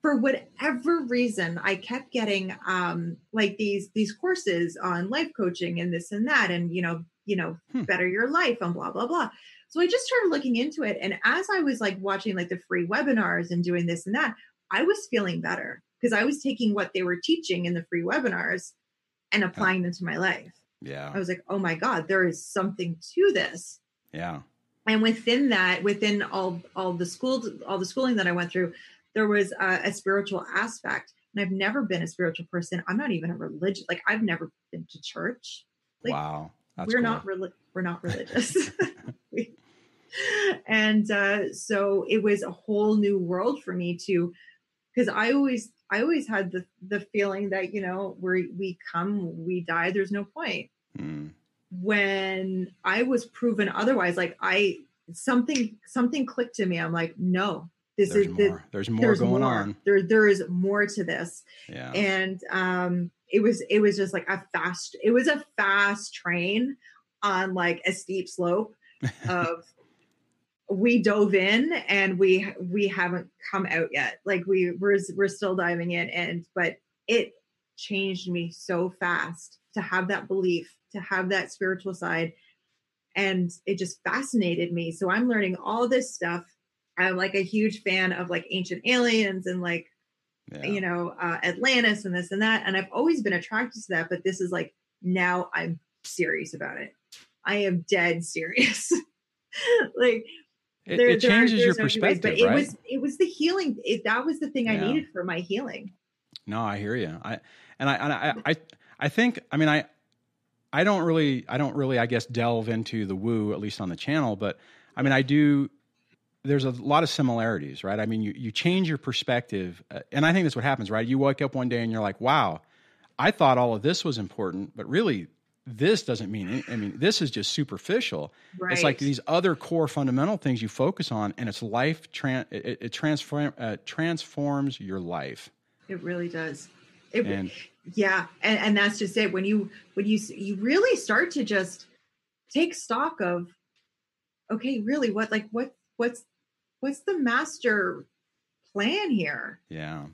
for whatever reason i kept getting um like these these courses on life coaching and this and that and you know you know Hmm. better your life and blah blah blah so i just started looking into it and as i was like watching like the free webinars and doing this and that i was feeling better because i was taking what they were teaching in the free webinars and applying them to my life Yeah. i was like oh my god there is something to this Yeah. and within that within all all the school all the schooling that i went through there was a, a spiritual aspect and i've never been a spiritual person i'm not even a religious like i've never been to church like, wow. That's we're cool. not reli- we're not religious (laughs) (laughs) We- and uh, so it was a whole new world for me to because i always i always had the the feeling that you know we we come we die there's no point Mm. when I was proven otherwise, like I something something clicked to me. I'm like, no, this There's is the. There's more there's going more. on. There there is more to this. Yeah. And um it was it was just like a fast it was a fast train on like a steep slope (laughs) of we dove in and we we haven't come out yet. Like we we're we're still diving in and but it changed me so fast to have that belief, to have that spiritual side and it just fascinated me. So I'm learning all this stuff. I'm like a huge fan of like ancient aliens and like yeah. you know uh, Atlantis and this and that and I've always been attracted to that but this is like now I'm serious about it. I am dead serious. (laughs) like it, there, it there are- changes your there's no two ways, perspective, but it was it was the healing it, that was the thing i needed for my healing No, I hear you. I and I and I I I think I mean I I don't really I don't really I guess delve into the woo at least on the channel, but I mean I do. There's a lot of similarities, right? I mean, you you change your perspective, uh, and I think that's what happens, right? You wake up one day and you're like, "Wow, I thought all of this was important, but really." This doesn't mean. any- I mean, this is just superficial. right It's like these other core fundamental things you focus on, and it's life. Tran- it, it transform uh, transforms your life. it really does It, And yeah and, and that's just it when you when you you really start to just take stock of okay really what like what what's what's the master plan here? Yeah,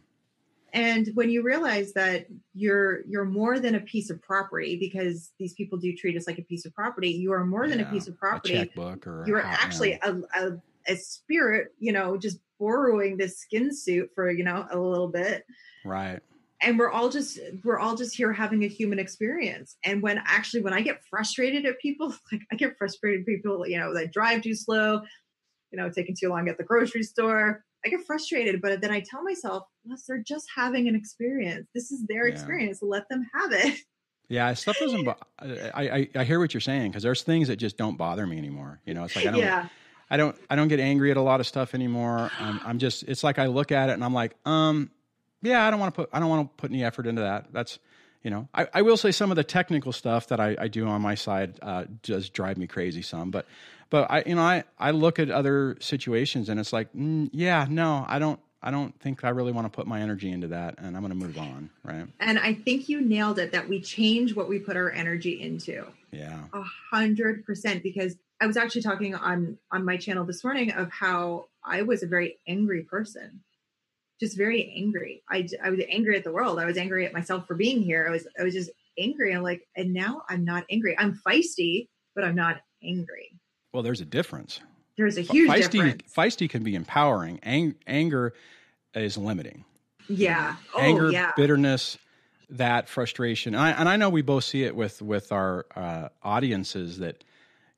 and when you realize that you're you're more than a piece of property because these people do treat us like a piece of property you are more than a piece of property. checkbook or you're actually a, a, a spirit you know just borrowing this skin suit for you know a little bit. Right. and we're all just we're all just here having a human experience. And when actually when i get frustrated at people (laughs) like i get frustrated at people you know that drive too slow you know taking too long at the grocery store i get frustrated but then i tell myself yes they're just having an experience this is their Yeah. experience let them have it Yeah, stuff doesn't. Bo- I, I I hear what you're saying because there's things that just don't bother me anymore. You know, it's like I (laughs) don't. yeah I don't I don't get angry at a lot of stuff anymore. I'm, I'm just it's like I look at it and I'm like, um, yeah, I don't want to put I don't want to put any effort into that. That's you know, I, I will say some of the technical stuff that I, I do on my side uh, does drive me crazy some, but but I you know I I look at other situations and it's like, mm, yeah, no, I don't I don't think I really want to put my energy into that, and I'm going to move on, right? and i think you nailed it that we change what we put our energy into. Yeah, a hundred percent because I was actually talking on on my channel this morning of how I was a very angry person, just very angry. I I was angry at the world. I was angry at myself for being here. I was I was just angry. I'm like, and now I'm not angry. I'm feisty, but I'm not angry. well, there's a difference. There's a huge feisty difference. feisty can be empowering. Ang- anger is limiting. Yeah. Oh anger, yeah. bitterness, that frustration. And I, and I know we both see it with with our uh, audiences that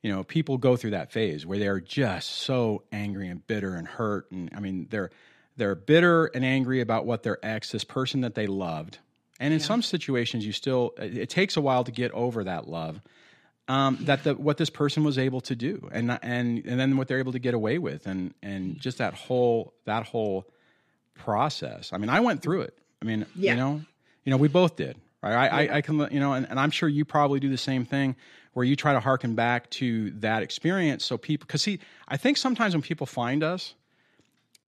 you know people go through that phase where they're just so angry and bitter and hurt, and I mean they're they're bitter and angry about what their ex, this person that they loved, and in Yeah. some situations you still it, it takes a while to get over that love. Um, that the what this person was able to do, and and and then what they're able to get away with, and and just that whole that whole process. I mean, I went through it. I mean, Yeah. you know, you know, we both did, right? I, I, I can, you know, and, and I'm sure you probably do the same thing where you try to harken back to that experience. So people, because see, I think sometimes when people find us,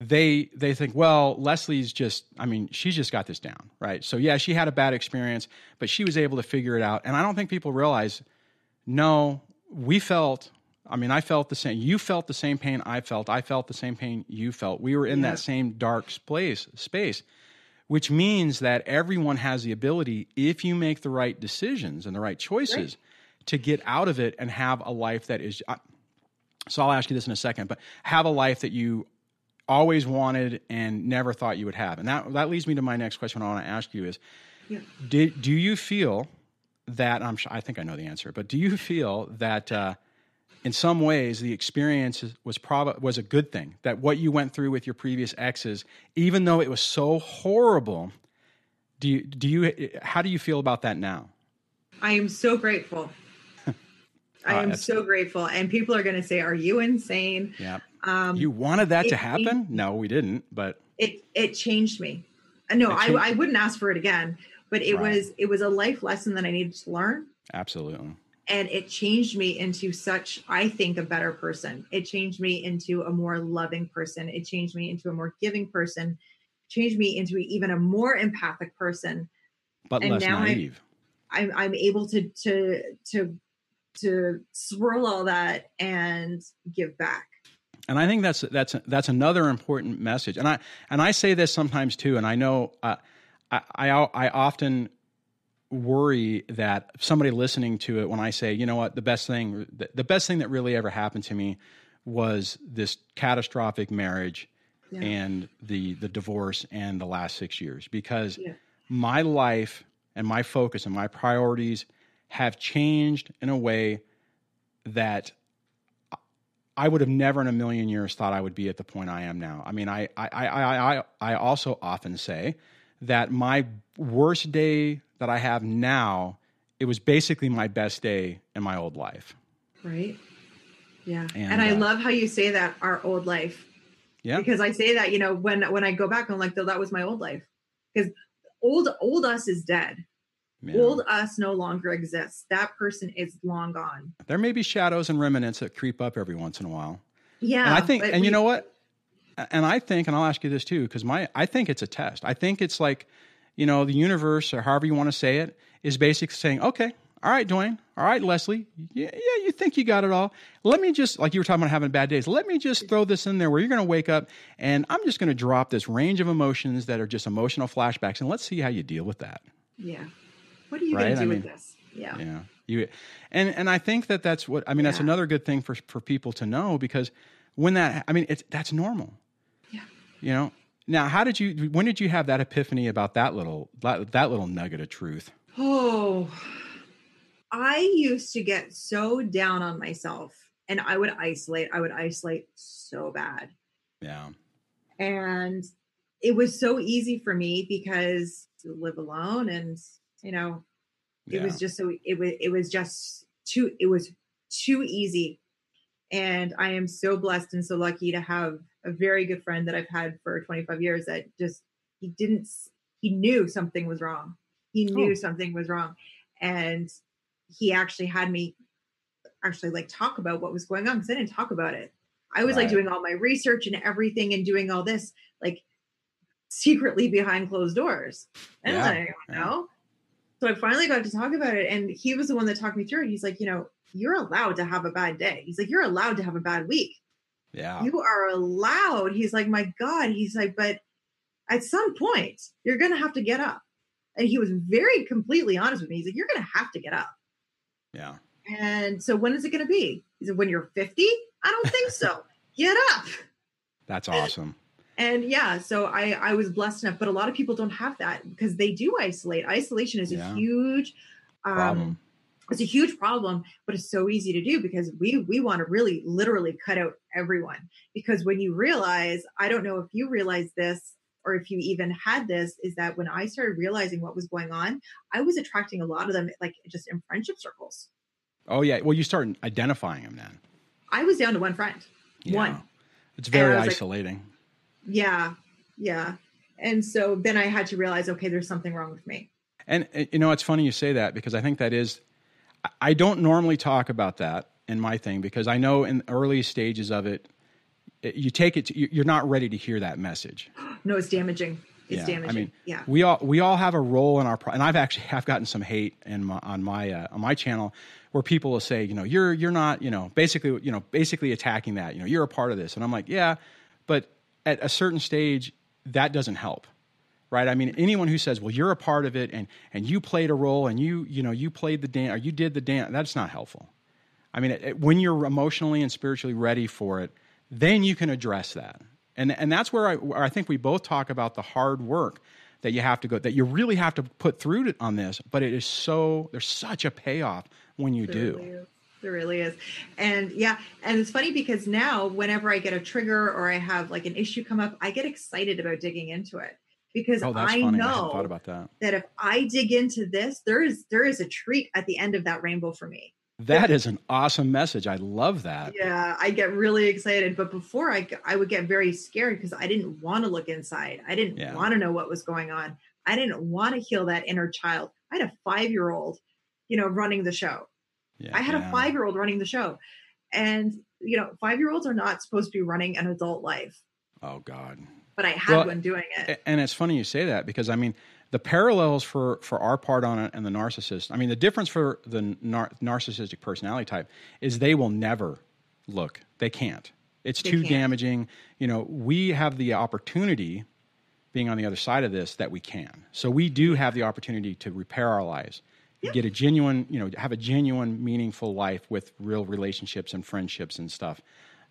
they they think, well, Leslie's just, I mean, she's just got this down, right? So yeah, she had a bad experience, but she was able to figure it out. And I don't think people realize, no, we felt. I mean, I felt the same. You felt the same pain I felt. I felt the same pain you felt. We were in Yeah. that same dark place space, which means that everyone has the ability, if you make the right decisions and the right choices, to get out of it and have a life that is. I- So I'll ask you this in a second, but have a life that you always wanted and never thought you would have. And that that leads me to my next question. I want to ask you is, Yeah. did do you feel that I'm I think I know the answer, but do you feel that uh, in some ways the experience was prob- was a good thing? That what you went through with your previous exes, even though it was so horrible, do you do you how do you feel about that now? I am so grateful. (laughs) I Ah, am that's- so grateful. And people are going to say, "Are you insane?" Yeah, Um, you wanted that to it- happen? No, we didn't. But it it changed me. Uh, No, It I, I wouldn't ask for it again. But it Right. was it was a life lesson that I needed to learn, absolutely, and it changed me into such I think a better person. It changed me into a more loving person. It changed me into a more giving person. Changed me into even a more empathic person. but And less now naive. I'm I'm able to to to to swirl all that and give back. And I think that's that's that's another important message. And I and I say this sometimes too. And I know uh, I, I I often worry that somebody listening to it when I say, you know what, the best thing the, the best thing that really ever happened to me was this catastrophic marriage Yeah. and the the divorce and the last six years because Yeah. my life and my focus and my priorities have changed in a way that I would have never in a million years thought I would be at the point I am now. I mean, I I I I I also often say that my worst day that I have now, it was basically my best day in my old life. Right. Yeah. And, And, I uh, love how you say that our old life. Yeah. Because I say that, you know, when when I go back, I'm like, that was my old life. Because old old us is dead. Yeah. Old us no longer exists. That person is long gone. There may be shadows and remnants that creep up every once in a while. Yeah. and I think, and you know what? And I think, and I'll ask you this too, because my, I think it's a test. I think it's like, you know, the universe or however you want to say it is basically saying, okay, all right, Dwayne, all right, Leslie, yeah, yeah, you think you got it all. Let me just, like you were talking about having bad days, let me just throw this in there where you're going to wake up and I'm just going to drop this range of emotions that are just emotional flashbacks and let's see how you deal with that. Yeah. What are you right? going to do I mean, with this? Yeah. Yeah. You, and, and I think that that's what, I mean, that's another good thing for, for people to know because when that, I mean, it's, that's normal. Yeah. You know, now, how did you? When did you have that epiphany about that little that, that little nugget of truth? Oh, I used to get so down on myself, and I would isolate. I would isolate so bad. Yeah, and it was so easy for me because to live alone, and you know, it yeah. was just so it was it was just too it was too easy and I am so blessed and so lucky to have a very good friend that I've had for 25 years that just, he didn't, he knew something was wrong. He oh. knew oh. something was wrong. And he actually had me actually like talk about what was going on because I didn't talk about it. I was right. like doing all my research and everything and doing all this like secretly behind closed doors. And yeah. I don't know. So I finally got to talk about it. And he was the one that talked me through it. He's like, you know, you're allowed to have a bad day. He's like, you're allowed to have a bad week. Yeah. You are allowed. He's like, my God. He's like, but at some point, you're going to have to get up. And he was very completely honest with me. He's like, you're going to have to get up. Yeah. And so when is it going to be? He said, when you're 50? I don't think so. (laughs) get up. That's awesome. And yeah, so I I was blessed enough, but a lot of people don't have that because they do isolate. Isolation is yeah. a huge um, problem. it's a huge problem but it's so easy to do because we we want to really literally cut out everyone. Because when you realize i don't know if you realize this or if you even had this is that when i started realizing what was going on i was attracting a lot of them like just in friendship circles. Oh yeah. Well you start identifying them then. I was down to one friend. Yeah. one. It's very isolating like, yeah yeah and so then i had to realize okay there's something wrong with me and you know it's funny you say that because i think that is I don't normally talk about that in my thing because I know in early stages of it, you take it, to, you're not ready to hear that message. No, it's damaging. It's yeah, damaging. I mean, yeah. We all we all have a role in our, and I've actually (laughs) have gotten some hate in my, on my uh, on my channel where people will say, you know, you're you're not, you know, basically, you know, basically attacking that. You know, you're a part of this, and I'm like, yeah, but at a certain stage, that doesn't help right? I mean, anyone who says, "Well, you're a part of it, and and you played a role, and you you know you played the dance, or you did the dance," that's not helpful. I mean, it, it, when you're emotionally and spiritually ready for it, then you can address that, and and that's where I where I think we both talk about the hard work that you have to go that you really have to put through to, on this. But it is so there's such a payoff when you do. Really there really is. And yeah, and it's funny because now whenever I get a trigger or I have like an issue come up, I get excited about digging into it because oh, I funny. know I that. that if I dig into this, there is there is a treat at the end of that rainbow for me. That is an awesome message. I love that. Yeah, I get really excited. But before I, I would get very scared because I didn't want to look inside. I didn't yeah. want to know what was going on. I didn't want to heal that inner child. I had a five year old, you know, running the show. Yeah, I had yeah. a five year old running the show. And, you know, five year olds are not supposed to be running an adult life. Oh, God but I had well, one doing it. And it's funny you say that because I mean the parallels for for our part on it and the narcissist. I mean the difference for the nar- narcissistic personality type is they will never look. They can't. It's they too can't. damaging. You know, we have the opportunity being on the other side of this that we can. So we do have the opportunity to repair our lives. Get a genuine, you know, have a genuine, meaningful life with real relationships and friendships and stuff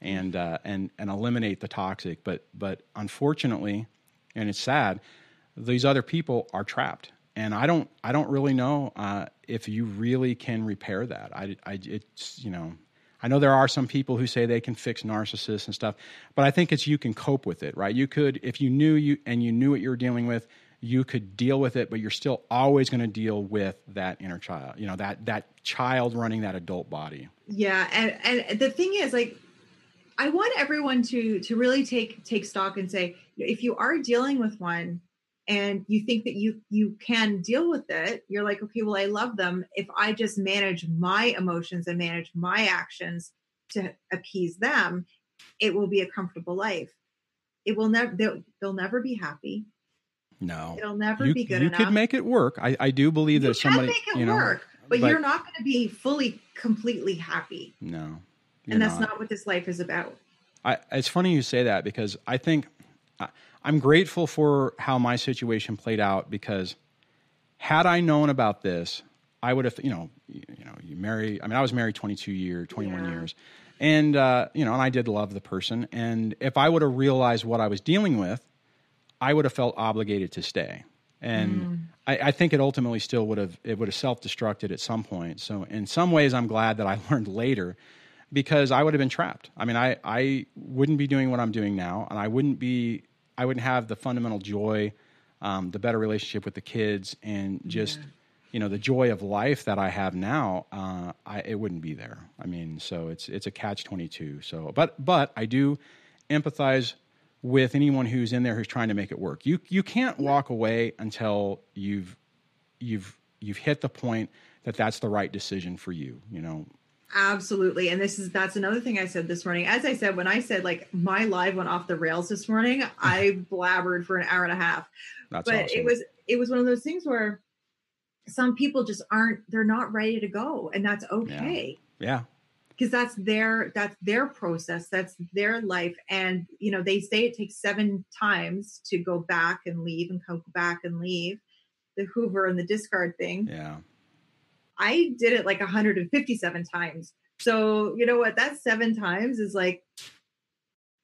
and uh, and and eliminate the toxic. But but unfortunately, and it's sad, these other people are trapped, and I don't I don't really know uh, if you really can repair that. I, I it's you know. I know there are some people who say they can fix narcissists and stuff, but I think it's you can cope with it, right? You could, if you knew you and you knew what you were dealing with, you could deal with it, but you're still always going to deal with that inner child, you know, that that child running that adult body. Yeah, and and the thing is, like, I want everyone to to really take take stock and say if you are dealing with one and you think that you you can deal with it you're like okay well I love them. If I just manage my emotions and manage my actions to appease them it will be a comfortable life. It will never they'll, they'll never be happy No, it'll never you, be good you enough. could make it work. I, I do believe you that somebody, can make it you know, work, but, but- you're not going to be fully, completely happy, no, and that's not. not what this life is about. I, it's funny you say that because I think I, I'm grateful for how my situation played out because had I known about this, I would have, you know, you, you know, you marry. I mean, I was married 22 years, 21 Yeah. years, and uh, you know, and I did love the person. And if I would have realized what I was dealing with, I would have felt obligated to stay. And I, I think it ultimately still would have it would have self destructed at some point. So in some ways, I'm glad that I (laughs) learned later because I would have been trapped. I mean, I, I wouldn't be doing what I'm doing now, and I wouldn't be I wouldn't have the fundamental joy, um, the better relationship with the kids, and just you know the joy of life that I have now. Uh, I, it wouldn't be there. I mean, so it's it's a catch twenty two. So, but but I do empathize with anyone who's in there who's trying to make it work. You you can't walk away until you've you've you've hit the point that that's the right decision for you. You know, Absolutely. And this is that's another thing I said this morning. As I said, when I said like my live went off the rails this morning, (laughs) I blabbered for an hour and a half. that's but awesome. it was it was one of those things where some people just aren't they're not ready to go and that's okay yeah. Because that's their that's their process that's their life and you know they say it takes seven times to go back and leave and come back and leave the hoover and the discard thing Yeah. i did it like 157 times so you know what that seven times is like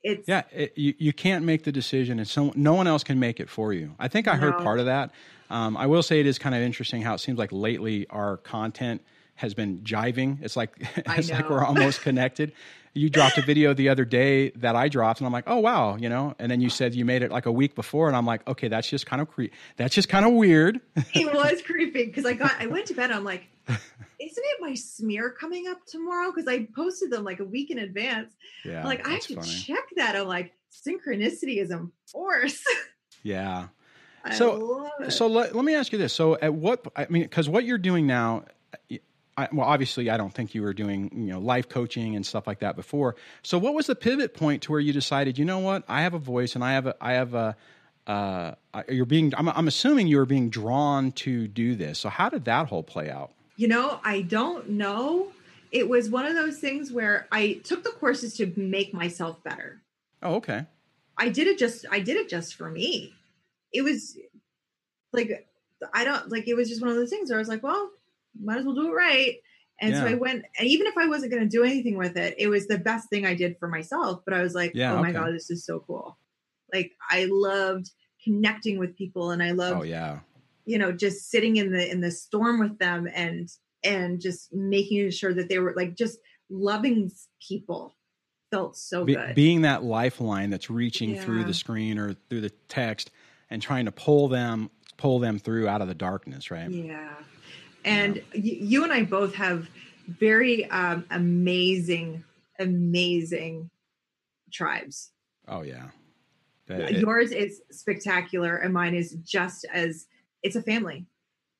it's Yeah, it, you you can't make the decision, and so no one else can make it for you. I think I heard No. part of that. Um, I will say it is kind of interesting how it seems like lately our content has been jiving. It's like (laughs) it's like we're (laughs) almost connected. You dropped a video the other day that I dropped, and I'm like, oh wow, you know. And then you said you made it like a week before, and I'm like, okay, that's just kind of cre- that's just kind of weird. (laughs) it was creepy because I got I went to bed. I'm like, isn't it my smear coming up tomorrow? Because I posted them like a week in advance. yeah, I'm like, I have to funny. check that. I'm like, synchronicity is a force. Yeah. I So-. So let, let me ask you this. So at what I mean, because what you're doing now, I, well, obviously, I don't think you were doing you know life coaching and stuff like that before. So what was the pivot point to where you decided, you know what, I have a voice and I have a, I have a, uh, you're being, I'm, I'm assuming you were being drawn to do this. So how did that whole play out? you know, I don't know. It was one of those things where I took the courses to make myself better. Oh, okay. I did it just I did it just for me. It was like I don't like it was just one of those things where I was like, well, might as well do it right. And so I went and even if I wasn't going to do anything with it, it was the best thing I did for myself, but I was like, Yeah, oh my god, this is so cool. Like I loved connecting with people and I loved Oh yeah. you know just sitting in the in the storm with them and and just making sure that they were like just loving people felt so Be, good. being that lifeline that's reaching through the screen or through the text and trying to pull them, pull them through out of the darkness, right? Yeah. And y- you and I both have very um, amazing, amazing tribes. Oh yeah. That- it- Yours is spectacular, and mine is just as it's a family.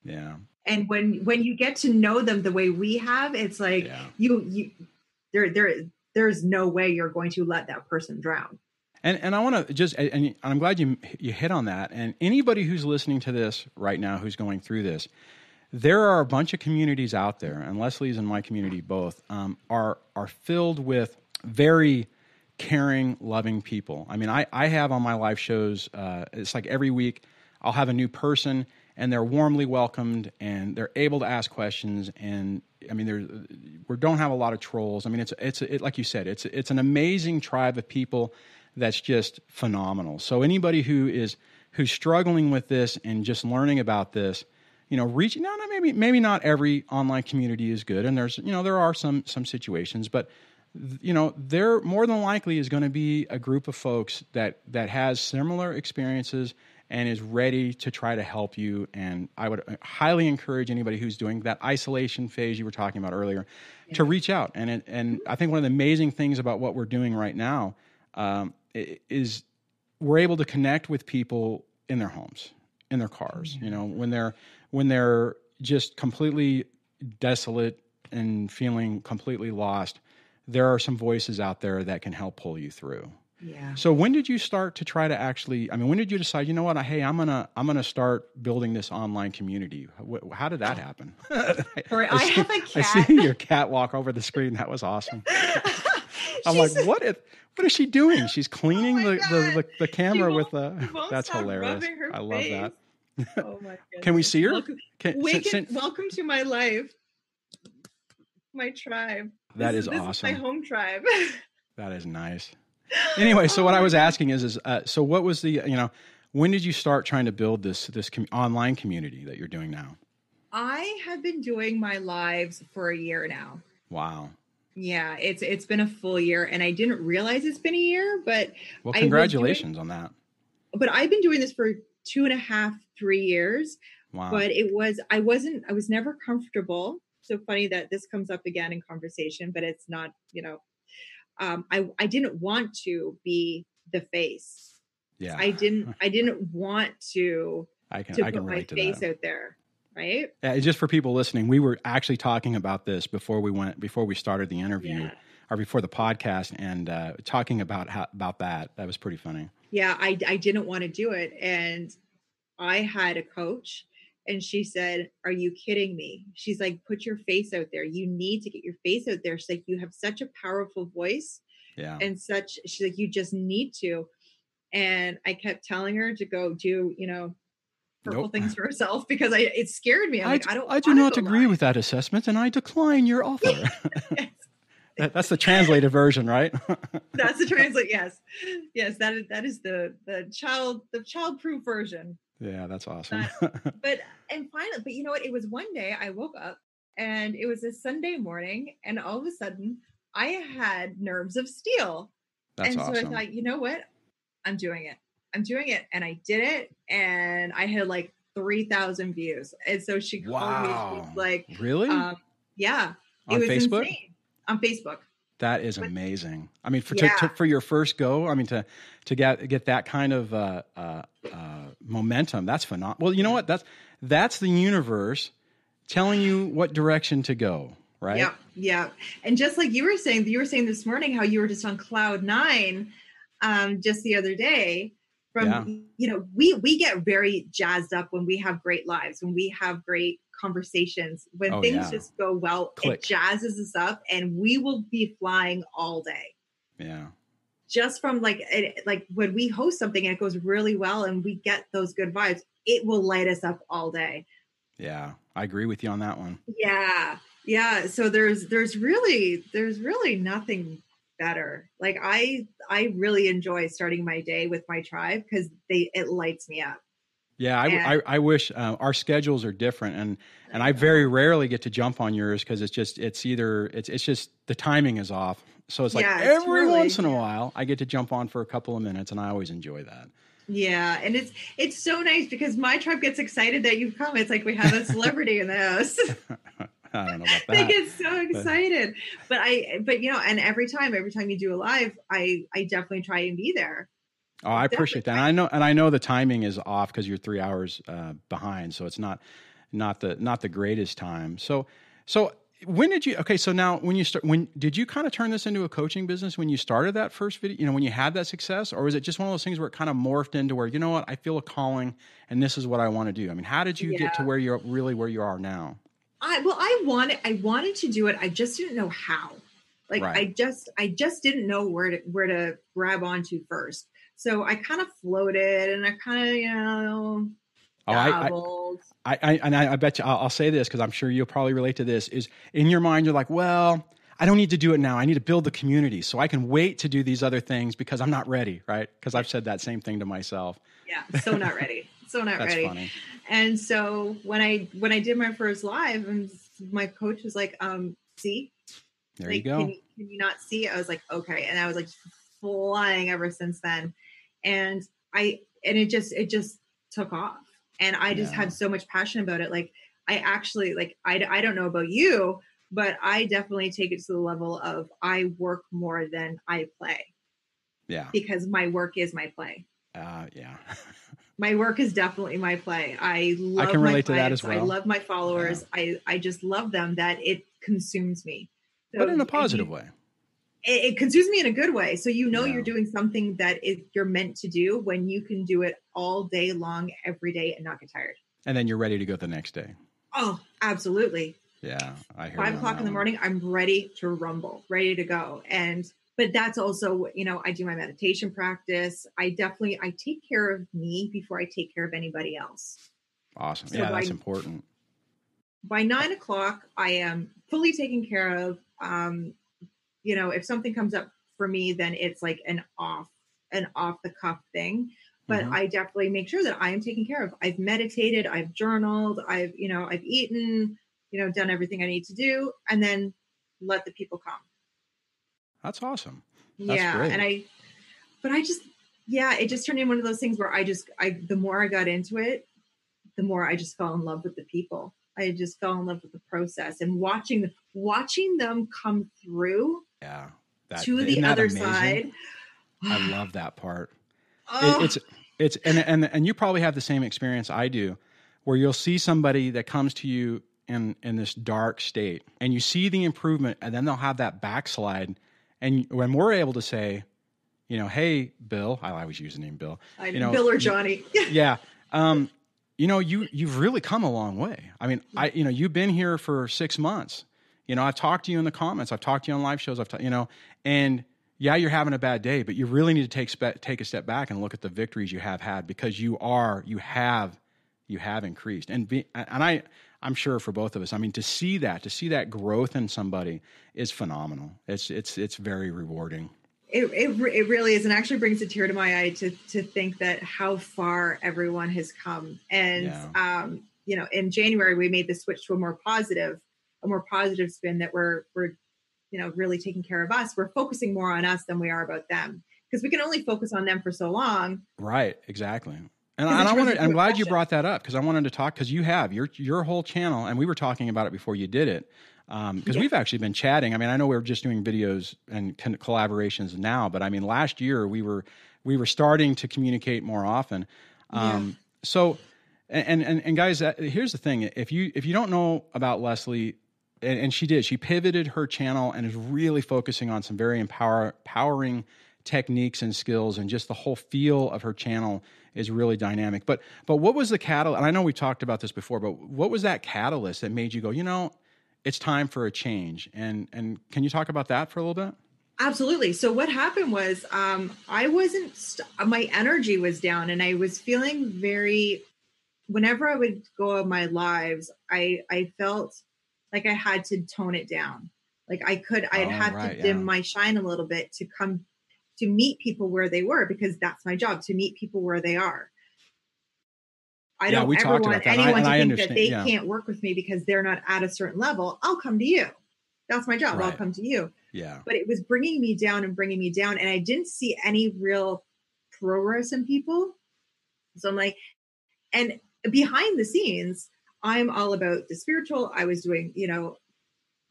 yeah. And when when you get to know them the way we have, it's like Yeah. you you there there there's no way you're going to let that person drown. And and I want to just and and I'm glad you you hit on that. And anybody who's listening to this right now, who's going through this, there are a bunch of communities out there, and Leslie's and my community both um, are are filled with very caring, loving people. I mean, I I have on my live shows. Uh, it's like every week I'll have a new person, and they're warmly welcomed, and they're able to ask questions. And I mean, there we don't have a lot of trolls. I mean, it's it's it, like you said, it's it's an amazing tribe of people that's just phenomenal. So anybody who is who's struggling with this and just learning about this, you know, reaching out. Maybe maybe not every online community is good, and there's you know there are some some situations, but you know there more than likely is going to be a group of folks that that has similar experiences and is ready to try to help you. And I would uh, highly encourage anybody who's doing that isolation phase you were talking about earlier to reach out. And it, and I think one of the amazing things about what we're doing right now um, is we're able to connect with people in their homes, in their cars. You know, when they're when they're just completely desolate and feeling completely lost, there are some voices out there that can help pull you through. Yeah. So when did you start to try to actually? I mean, when did you decide? You know what? Hey, I'm gonna I'm gonna start building this online community. How did that happen? (laughs) Sorry, I see, have a I cat. I see your cat walk over the screen. That was awesome. (laughs) I'm like, what? Is, what is she doing? She's cleaning oh my the, the, the the camera with the. That's hilarious. I love that. Oh my God. (laughs) Can we see her? Welcome, Can, Wake it- welcome to my life, my tribe. that This is this my home tribe. (laughs) That is nice. Anyway, so what I was asking is, is uh, so what was the you know when did you start trying to build this this com- online community that you're doing now? I have been doing my lives for a year now. Wow. Yeah, it's it's been a full year, and I didn't realize it's been a year, but Well, was doing- congratulations on that. but I've been doing this for two and a half, three years. Wow. But it was I wasn't I was never comfortable. So funny that this comes up again in conversation, but it's not you know. Um, I I didn't want to be the face. yeah. I didn't (laughs) I didn't want to I can to I put my to face that. out there, right? Yeah, just for people listening, we were actually talking about this before we went before we started the interview Yeah. Or before the podcast and uh, talking about how about that. That was pretty funny. yeah i i didn't want to do it and i had a coach and she said are you kidding me she's like put your face out there you need to get your face out there she's like you have such a powerful voice Yeah. and such she's like you just need to and i kept telling her to go do you know hurtful Nope. things for herself because i it scared me i'm I, like i don't I do not agree live." with that assessment and I decline your offer. (laughs) Yes, that's the translated version, right? (laughs) that's the translate yes yes that is that is the the child the child proof version yeah, that's awesome. (laughs) but and finally but you know what it was one day i woke up and it was a sunday morning and all of a sudden i had nerves of steel that's and so awesome. i thought you know what i'm doing it i'm doing it and i did it and i had like 3000 views and so she called me she Wow. like really? um yeah it on Facebook? insane on facebook That is amazing. I mean, for Yeah. to, to, for your first go, I mean to to get get that kind of uh, uh, uh, momentum, that's phenomenal. Well, you know what? That's that's the universe telling you what direction to go, right? Yeah, yeah. And just like you were saying, you were saying this morning how you were just on cloud nine um, just the other day. From Yeah. you know, we we get very jazzed up when we have great lives, when we have great conversations, when Oh, things yeah. just go well, Click. it jazzes us up, and we will be flying all day. Yeah. Just from like it, like when we host something and it goes really well, and we get those good vibes, it will light us up all day. Yeah. I agree with you on that one. yeah yeah so there's there's really there's really nothing better like i i really enjoy starting my day with my tribe because they it lights me up Yeah, I, I, I wish uh, our schedules are different, and and I very rarely get to jump on yours because it's just it's either it's it's just the timing is off. So it's like Yeah, every totally. once in a while I get to jump on for a couple of minutes, and I always enjoy that. yeah and it's it's so nice because my tribe gets excited that you've come it's like we have a celebrity in the house (laughs) I don't know about (laughs) they get so excited but i but you know and every time every time you do a live i i definitely try and be there Oh, I appreciate that. And I know, and I know the timing is off because you're three hours uh, behind, so it's not not the not the greatest time. So, so when did you? Okay, so now when you start, when did you kind of turn this into a coaching business when you started that first video? You know, when you had that success, or was it just one of those things where it kind of morphed into where you know what, I feel a calling, and this is what I want to do. I mean, how did you get to where you're really where you are now? I well, I wanted I wanted to do it. I just didn't know how. Like Right. I just I just didn't know where to where to grab onto first. So I kind of floated and I kind of you know Oh, I, I, dabbled. I, I and I, I bet you I'll, I'll say this because I'm sure you'll probably relate to this. Is in your mind you're like, well, I don't need to do it now. I need to build the community so I can wait to do these other things because I'm not ready, right? Because I've said that same thing to myself. yeah, so not ready. So not (laughs) That's ready. funny. And so when I when I did my first live, and my coach was like, um, see, There like, you go. Can you, can you not see? I was like, okay, and I was like flying ever since then, and I and it just it just took off, and I just Yeah. had so much passion about it. Like I actually like I I don't know about you, but I definitely take it to the level of I work more than I play yeah, because my work is my play. uh, yeah, (laughs) My work is definitely my play. I love can my relate to that as clients. I love my followers. I I just love them that it consumes me. but in a positive you- way. It, it consumes me in a good way. So you know Yeah. you're doing something that is you're meant to do when you can do it all day long, every day, and not get tired. And then you're ready to go the next day. Oh, absolutely. Yeah, I hear Five o'clock in the morning, I'm ready to rumble, ready to go. And but that's also, you know, I do my meditation practice. I definitely I take care of me before I take care of anybody else. Awesome. So yeah, that's important. by nine o'clock i am fully taken care of um you know if something comes up for me then it's like an off an off the cuff thing but Mhm. i definitely make sure that i am taken care of i've meditated i've journaled i've you know i've eaten you know done everything i need to do and then let the people come That's awesome. That's yeah great. and i but i just yeah it just turned into one of those things where i just i the more i got into it the more i just fell in love with the people i just fell in love with the process and watching the watching them come through Yeah. That, to the other amazing? side I (sighs) love that part. It- oh, it's it's and and and you probably have the same experience I do, where you'll see somebody that comes to you in in this dark state, and you see the improvement, and then they'll have that backslide, and when we're able to say, you know, hey, Bill, I always use the name Bill, I, you know, bill or johnny (laughs) yeah. Um, you know, you you've really come a long way. I mean, I you know, you've been here for six months. You know, I've talked to you in the comments. I've talked to you on live shows. I've ta- you know, and yeah, you're having a bad day, but you really need to take spe- take a step back and look at the victories you have had because you are you have you have increased and be, and I I'm sure for both of us. I mean, to see that to see that growth in somebody is phenomenal. It's it's it's very rewarding. it, it, it really is and actually brings a tear to my eye to to think that how far everyone has come and Yeah. um you know in january we made the switch to a more positive a more positive spin that we're we're you know really taking care of us we're focusing more on us than we are about them because we can only focus on them for so long Right, exactly. And, and I wanted, I'm glad you brought that up because I wanted to talk because you have your your whole channel, and we were talking about it before you did it. Because Yeah. we've actually been chatting. I mean, I know we are just doing videos and collaborations now, but I mean, last year we were we were starting to communicate more often. Um, So, and and and guys, here's the thing: if you if you don't know about Leslie, and, and she did, she pivoted her channel and is really focusing on some very empower, empowering techniques and skills, and just the whole feel of her channel is really dynamic. But but what was the catalyst? And I know we talked about this before, but what was that catalyst that made you go, you know, it's time for a change? And and can you talk about that for a little bit? Absolutely. So what happened was um, I wasn't st- my energy was down and I was feeling very whenever I would go on my lives, I I felt like I had to tone it down. Like I could I'd Oh, have right, to dim yeah. my shine a little bit to come to meet people where they were because that's my job to meet people where they are. I Yeah, don't we ever talked want about that, and I- anyone and to I think that they yeah. can't work with me because they're not at a certain level. I'll come to you. That's my job. I'll come to you Yeah. but it was bringing me down and bringing me down and i didn't see any real progress in people so i'm like and behind the scenes i'm all about the spiritual i was doing you know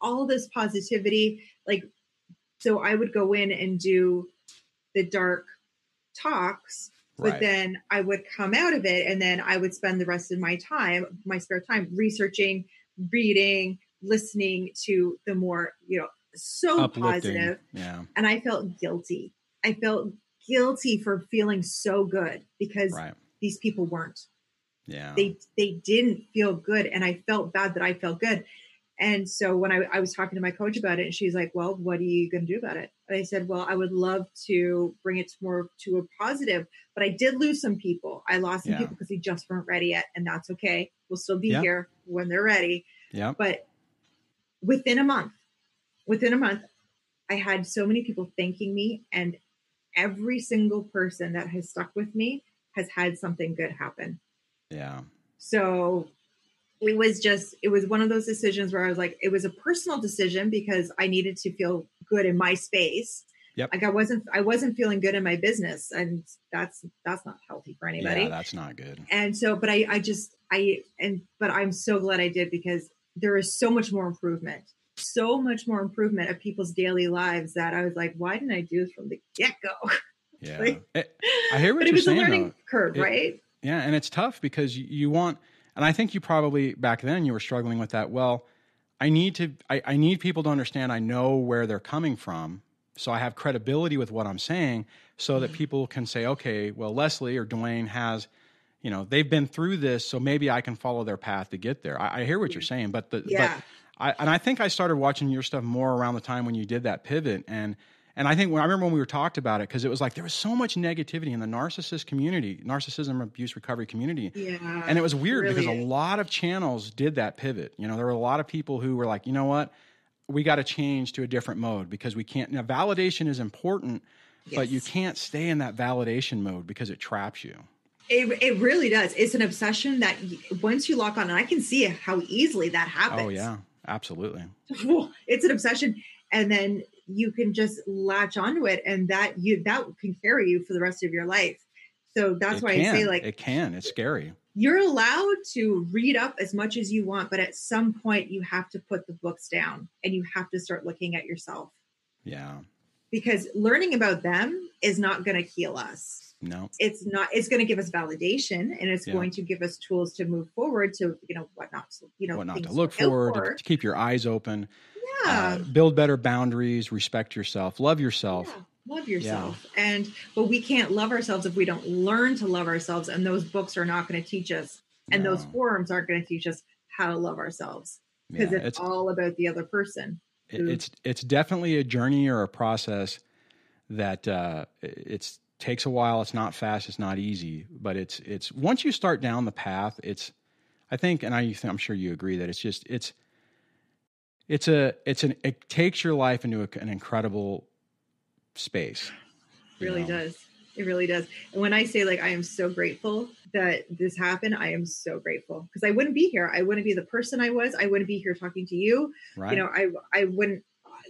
all this positivity like so i would go in and do the dark talks but Right. then i would come out of it and then i would spend the rest of my time my spare time researching reading listening to the more you know so Uplifting. positive Yeah. and I felt guilty. I felt guilty for feeling so good because Right. these people weren't. Yeah. They they didn't feel good, and I felt bad that I felt good. And so when I, I was talking to my coach about it, and she's like, "Well, what are you going to do about it?" And I said, "Well, I would love to bring it to more to a positive, but I did lose some people. I lost some Yeah. people because they just weren't ready yet, and that's okay. We'll still be Yeah. here when they're ready." yeah. but within a month within a month i had so many people thanking me and every single person that has stuck with me has had something good happen Yeah. so it was just it was one of those decisions where i was like it was a personal decision because i needed to feel good in my space Yep. like i wasn't i wasn't feeling good in my business and that's that's not healthy for anybody Yeah. That's not good. and so but i i just i and but i'm so glad i did because there is so much more improvement so much more improvement of people's daily lives that i was like why didn't i do this from the get-go (laughs) Yeah. Like- Eh, I hear what but you're saying. it was saying, a learning though. curve It- right Yeah, and it's tough because you, want, and I think you probably back then you were struggling with that. Well, I need to, I, I need people to understand. I know where they're coming from, so I have credibility with what I'm saying, so that Mm-hmm. people can say, okay, well, Leslie or Dwayne has, you know, they've been through this, so maybe I can follow their path to get there. I, I hear what you're saying, but the Yeah. but I, and I think I started watching your stuff more around the time when you did that pivot, and and I think when I remember when we were talked about it because it was like there was so much negativity in the narcissist community, narcissism abuse recovery community, Yeah. and it was weird really because a lot of channels did that pivot. You know, there were a lot of people who were like, you know what, we got to change to a different mode because we can't. Now, validation is important, but you can't stay in that validation mode because it traps you. It, it really does. It's an obsession that once you lock on, and I can see how easily that oh, happens. Oh yeah, absolutely. (laughs) it's an obsession, and then you can just latch onto it, and that you that can carry you for the rest of your life. So that's it why can. I say, like, it can. It's scary. you're allowed to read up as much as you want, but at some point, you have to put the books down and you have to start looking at yourself Yeah. because learning about them is not going to heal us. No. it's not it's going to give us validation and it's Yeah. going to give us tools to move forward to you know what not to you know what not to look for, for. to keep your eyes open, yeah, uh, build better boundaries, respect yourself, love yourself. yeah, love yourself and but we can't love ourselves if we don't learn to love ourselves and those books are not going to teach us and those forums aren't going to teach us how to love ourselves because Yeah, it's, all about the other person it- it's it's definitely a journey or a process that uh, it's takes a while. It's not fast. It's not easy. But it's it's once you start down the path, it's I think, and I I'm sure you agree that it's just it's it's a it's an it takes your life into a, an incredible space. really know? does it really does and when i say like i am so grateful that this happened i am so grateful because i wouldn't be here i wouldn't be the person i was i wouldn't be here talking to you Right. you know i i wouldn't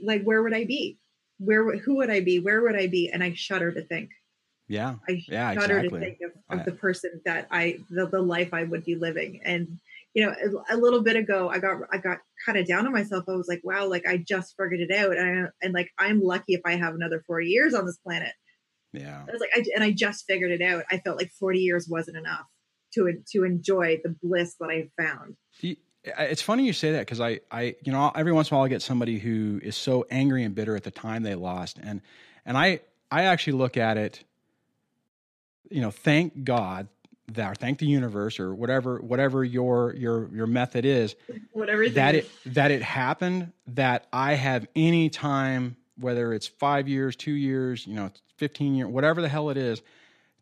like where would i be where would- who would i be where would i be and i shudder to think yeah. i Yeah, shudder exactly. to think of, of I- the person that i the, the life i would be living and you know a, a little bit ago i got i got kind of down on myself i was like wow like i just figured it out and, I, and like i'm lucky if i have another 40 years on this planet Yeah. I was like, I, and I just figured it out. I felt like 40 years wasn't enough to to enjoy the bliss that I found. It's funny you say that because I, I, you know, every once in a while I get somebody who is so angry and bitter at the time they lost, and and I, I actually look at it, you know, thank God that, or thank the universe, or whatever, whatever your your your method is, Whatever that it that it happened, that I have any time, whether it's five years, two years, you know, fifteen years, whatever the hell it is,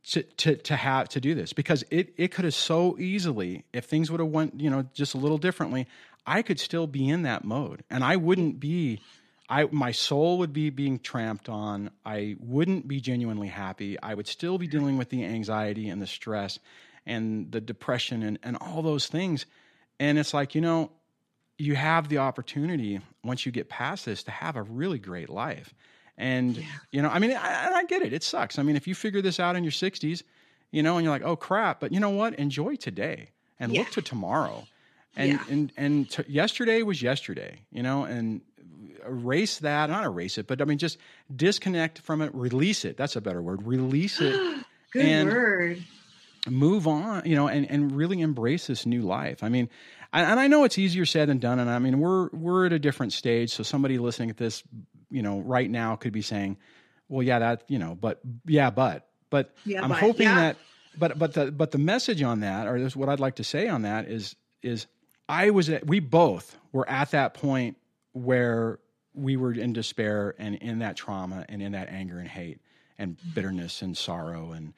to to to have to do this because it it could have so easily if things would have went you know just a little differently, I could still be in that mode and I wouldn't be. I my soul would be being tramped on. I wouldn't be genuinely happy. I would still be dealing with the anxiety and the stress and the depression and, and all those things. And it's like, you know, you have the opportunity once you get past this to have a really great life. And, Yeah. you know, I mean, I, and I get it. It sucks. I mean, if you figure this out in your 60s, you know, and you're like, oh crap, but you know what? Enjoy today and Yeah. look to tomorrow. And, Yeah. and, and t- yesterday was yesterday, you know, and erase that, not erase it, but I mean, just disconnect from it, release it. That's a better word. Release it (gasps) Good and- word. move on, you know, and, and really embrace this new life. I mean, and, I know it's easier said than done. And I mean, we're, we're at a different stage. So somebody listening at this, you know, right now could be saying, well, yeah, that, you know, but yeah, but, but Yeah, I'm but, hoping yeah. that, but, but the, but the message on that, or this, what I'd like to say on that is, is I was at, we both were at that point where we were in despair and in that trauma and in that anger and hate and bitterness and sorrow and,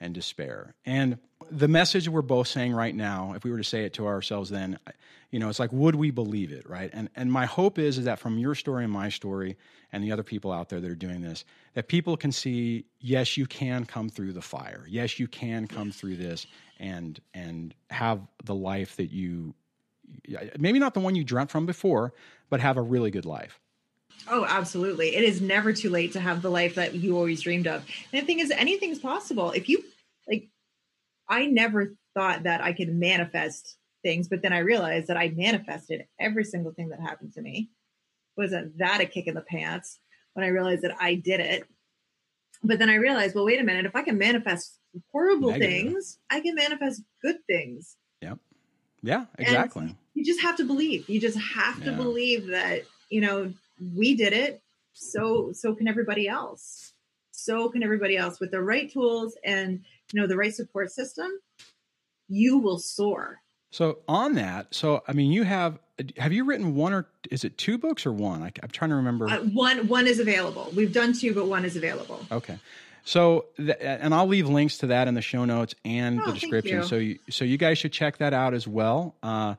and despair. And the message we're both saying right now, if we were to say it to ourselves then, you know, it's like, would we believe it, right? And and my hope is is that from your story and my story and the other people out there that are doing this, that people can see, yes, you can come through the fire. Yes, you can come through this and and have the life that you maybe not the one you dreamt from before, but have a really good life. Oh, absolutely. It is never too late to have the life that you always dreamed of. And the thing is, anything's possible. If you like, I never thought that I could manifest things, but then I realized that I manifested every single thing that happened to me. Wasn't that a kick in the pants when I realized that I did it? But then I realized, well, wait a minute. If I can manifest horrible Negative. things, I can manifest good things. Yep. Yeah, exactly. you just have to believe. You just have to Yeah. believe that, you know, we did it. so so can everybody else. So can everybody else with the right tools and you know the right support system. You will soar. So on that, so I mean, you have have you written one or is it two books or one? I, am trying to remember. Uh, one one is available. We've done two, but one is available. Okay. So, and I'll leave links to that in the show notes and oh, the description. You. So, you, so you guys should check that out as well. Uh,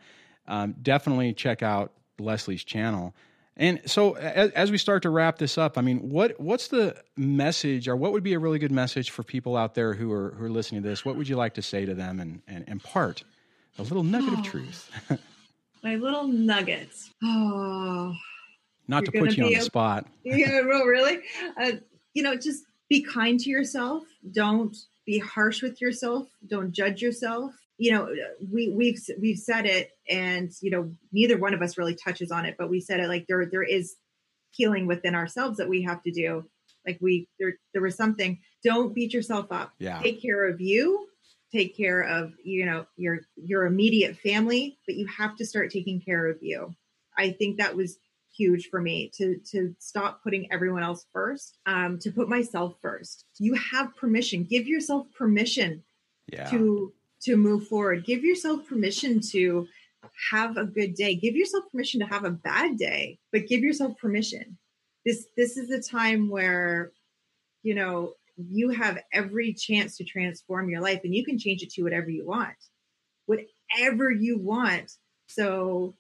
um, definitely check out Leslie's channel. And so, as, as, we start to wrap this up, I mean, what what's the message, or what would be a really good message for people out there who are who are listening to this? What would you like to say to them and, and impart a little nugget oh, of truth. (laughs) my little nuggets. Oh, not to put you on the spot. (laughs) yeah, really. Uh, you know, just be kind to yourself. Don't be harsh with yourself. Don't judge yourself. You know, we we've we've said it, and you know, neither one of us really touches on it, but we said it like there there is healing within ourselves that we have to do. Like we there there was something. Don't beat yourself up. Yeah. Take care of you take care of you know your your immediate family but you have to start taking care of you i think that was huge for me to to stop putting everyone else first um to put myself first you have permission give yourself permission yeah. to to move forward give yourself permission to have a good day give yourself permission to have a bad day but give yourself permission this this is a time where you know you have every chance to transform your life and you can change it to whatever you want. Whatever you want. So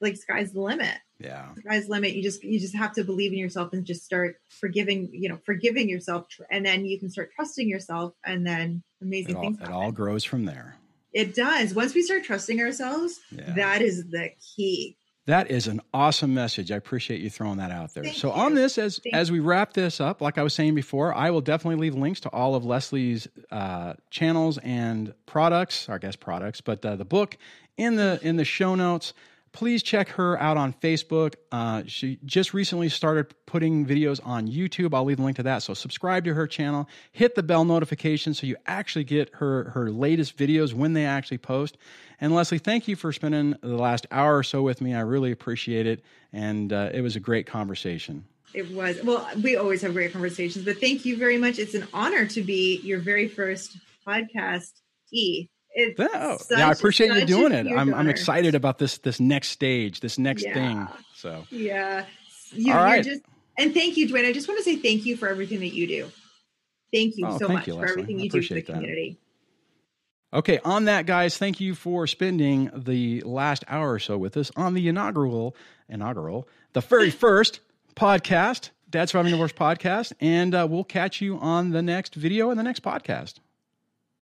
like sky's the limit. Yeah. Sky's the limit. You just you just have to believe in yourself and just start forgiving, you know, forgiving yourself and then you can start trusting yourself and then amazing it all, It all grows from there. It does. Once we start trusting ourselves, yeah. that is the key. That is an awesome message. I appreciate you throwing that out there. Thank so you. on this, as Thank as we wrap this up, like I was saying before, I will definitely leave links to all of Leslie's uh, channels and products, I guess products, but uh, the book in the in the show notes please check her out on Facebook. Uh, she just recently started putting videos on YouTube. I'll leave a link to that. So subscribe to her channel, hit the bell notification so you actually get her her latest videos when they actually post. And Leslie, thank you for spending the last hour or so with me. I really appreciate it, and uh, it was a great conversation. It was. Well, we always have great conversations, but thank you very much. It's an honor to be your very first podcast. E it's oh, yeah, I appreciate you doing it. I'm, I'm excited about this this next stage, this next yeah. thing. So yeah, you, all right. Just, and thank you, Dwayne. I just want to say thank you for everything that you do. Thank you oh, so thank much you, for everything you do for the that. community. Okay, on that, guys, thank you for spending the last hour or so with us on the inaugural, inaugural, the very (laughs) first podcast, Dad Surviving Divorce podcast, and uh, we'll catch you on the next video and the next podcast.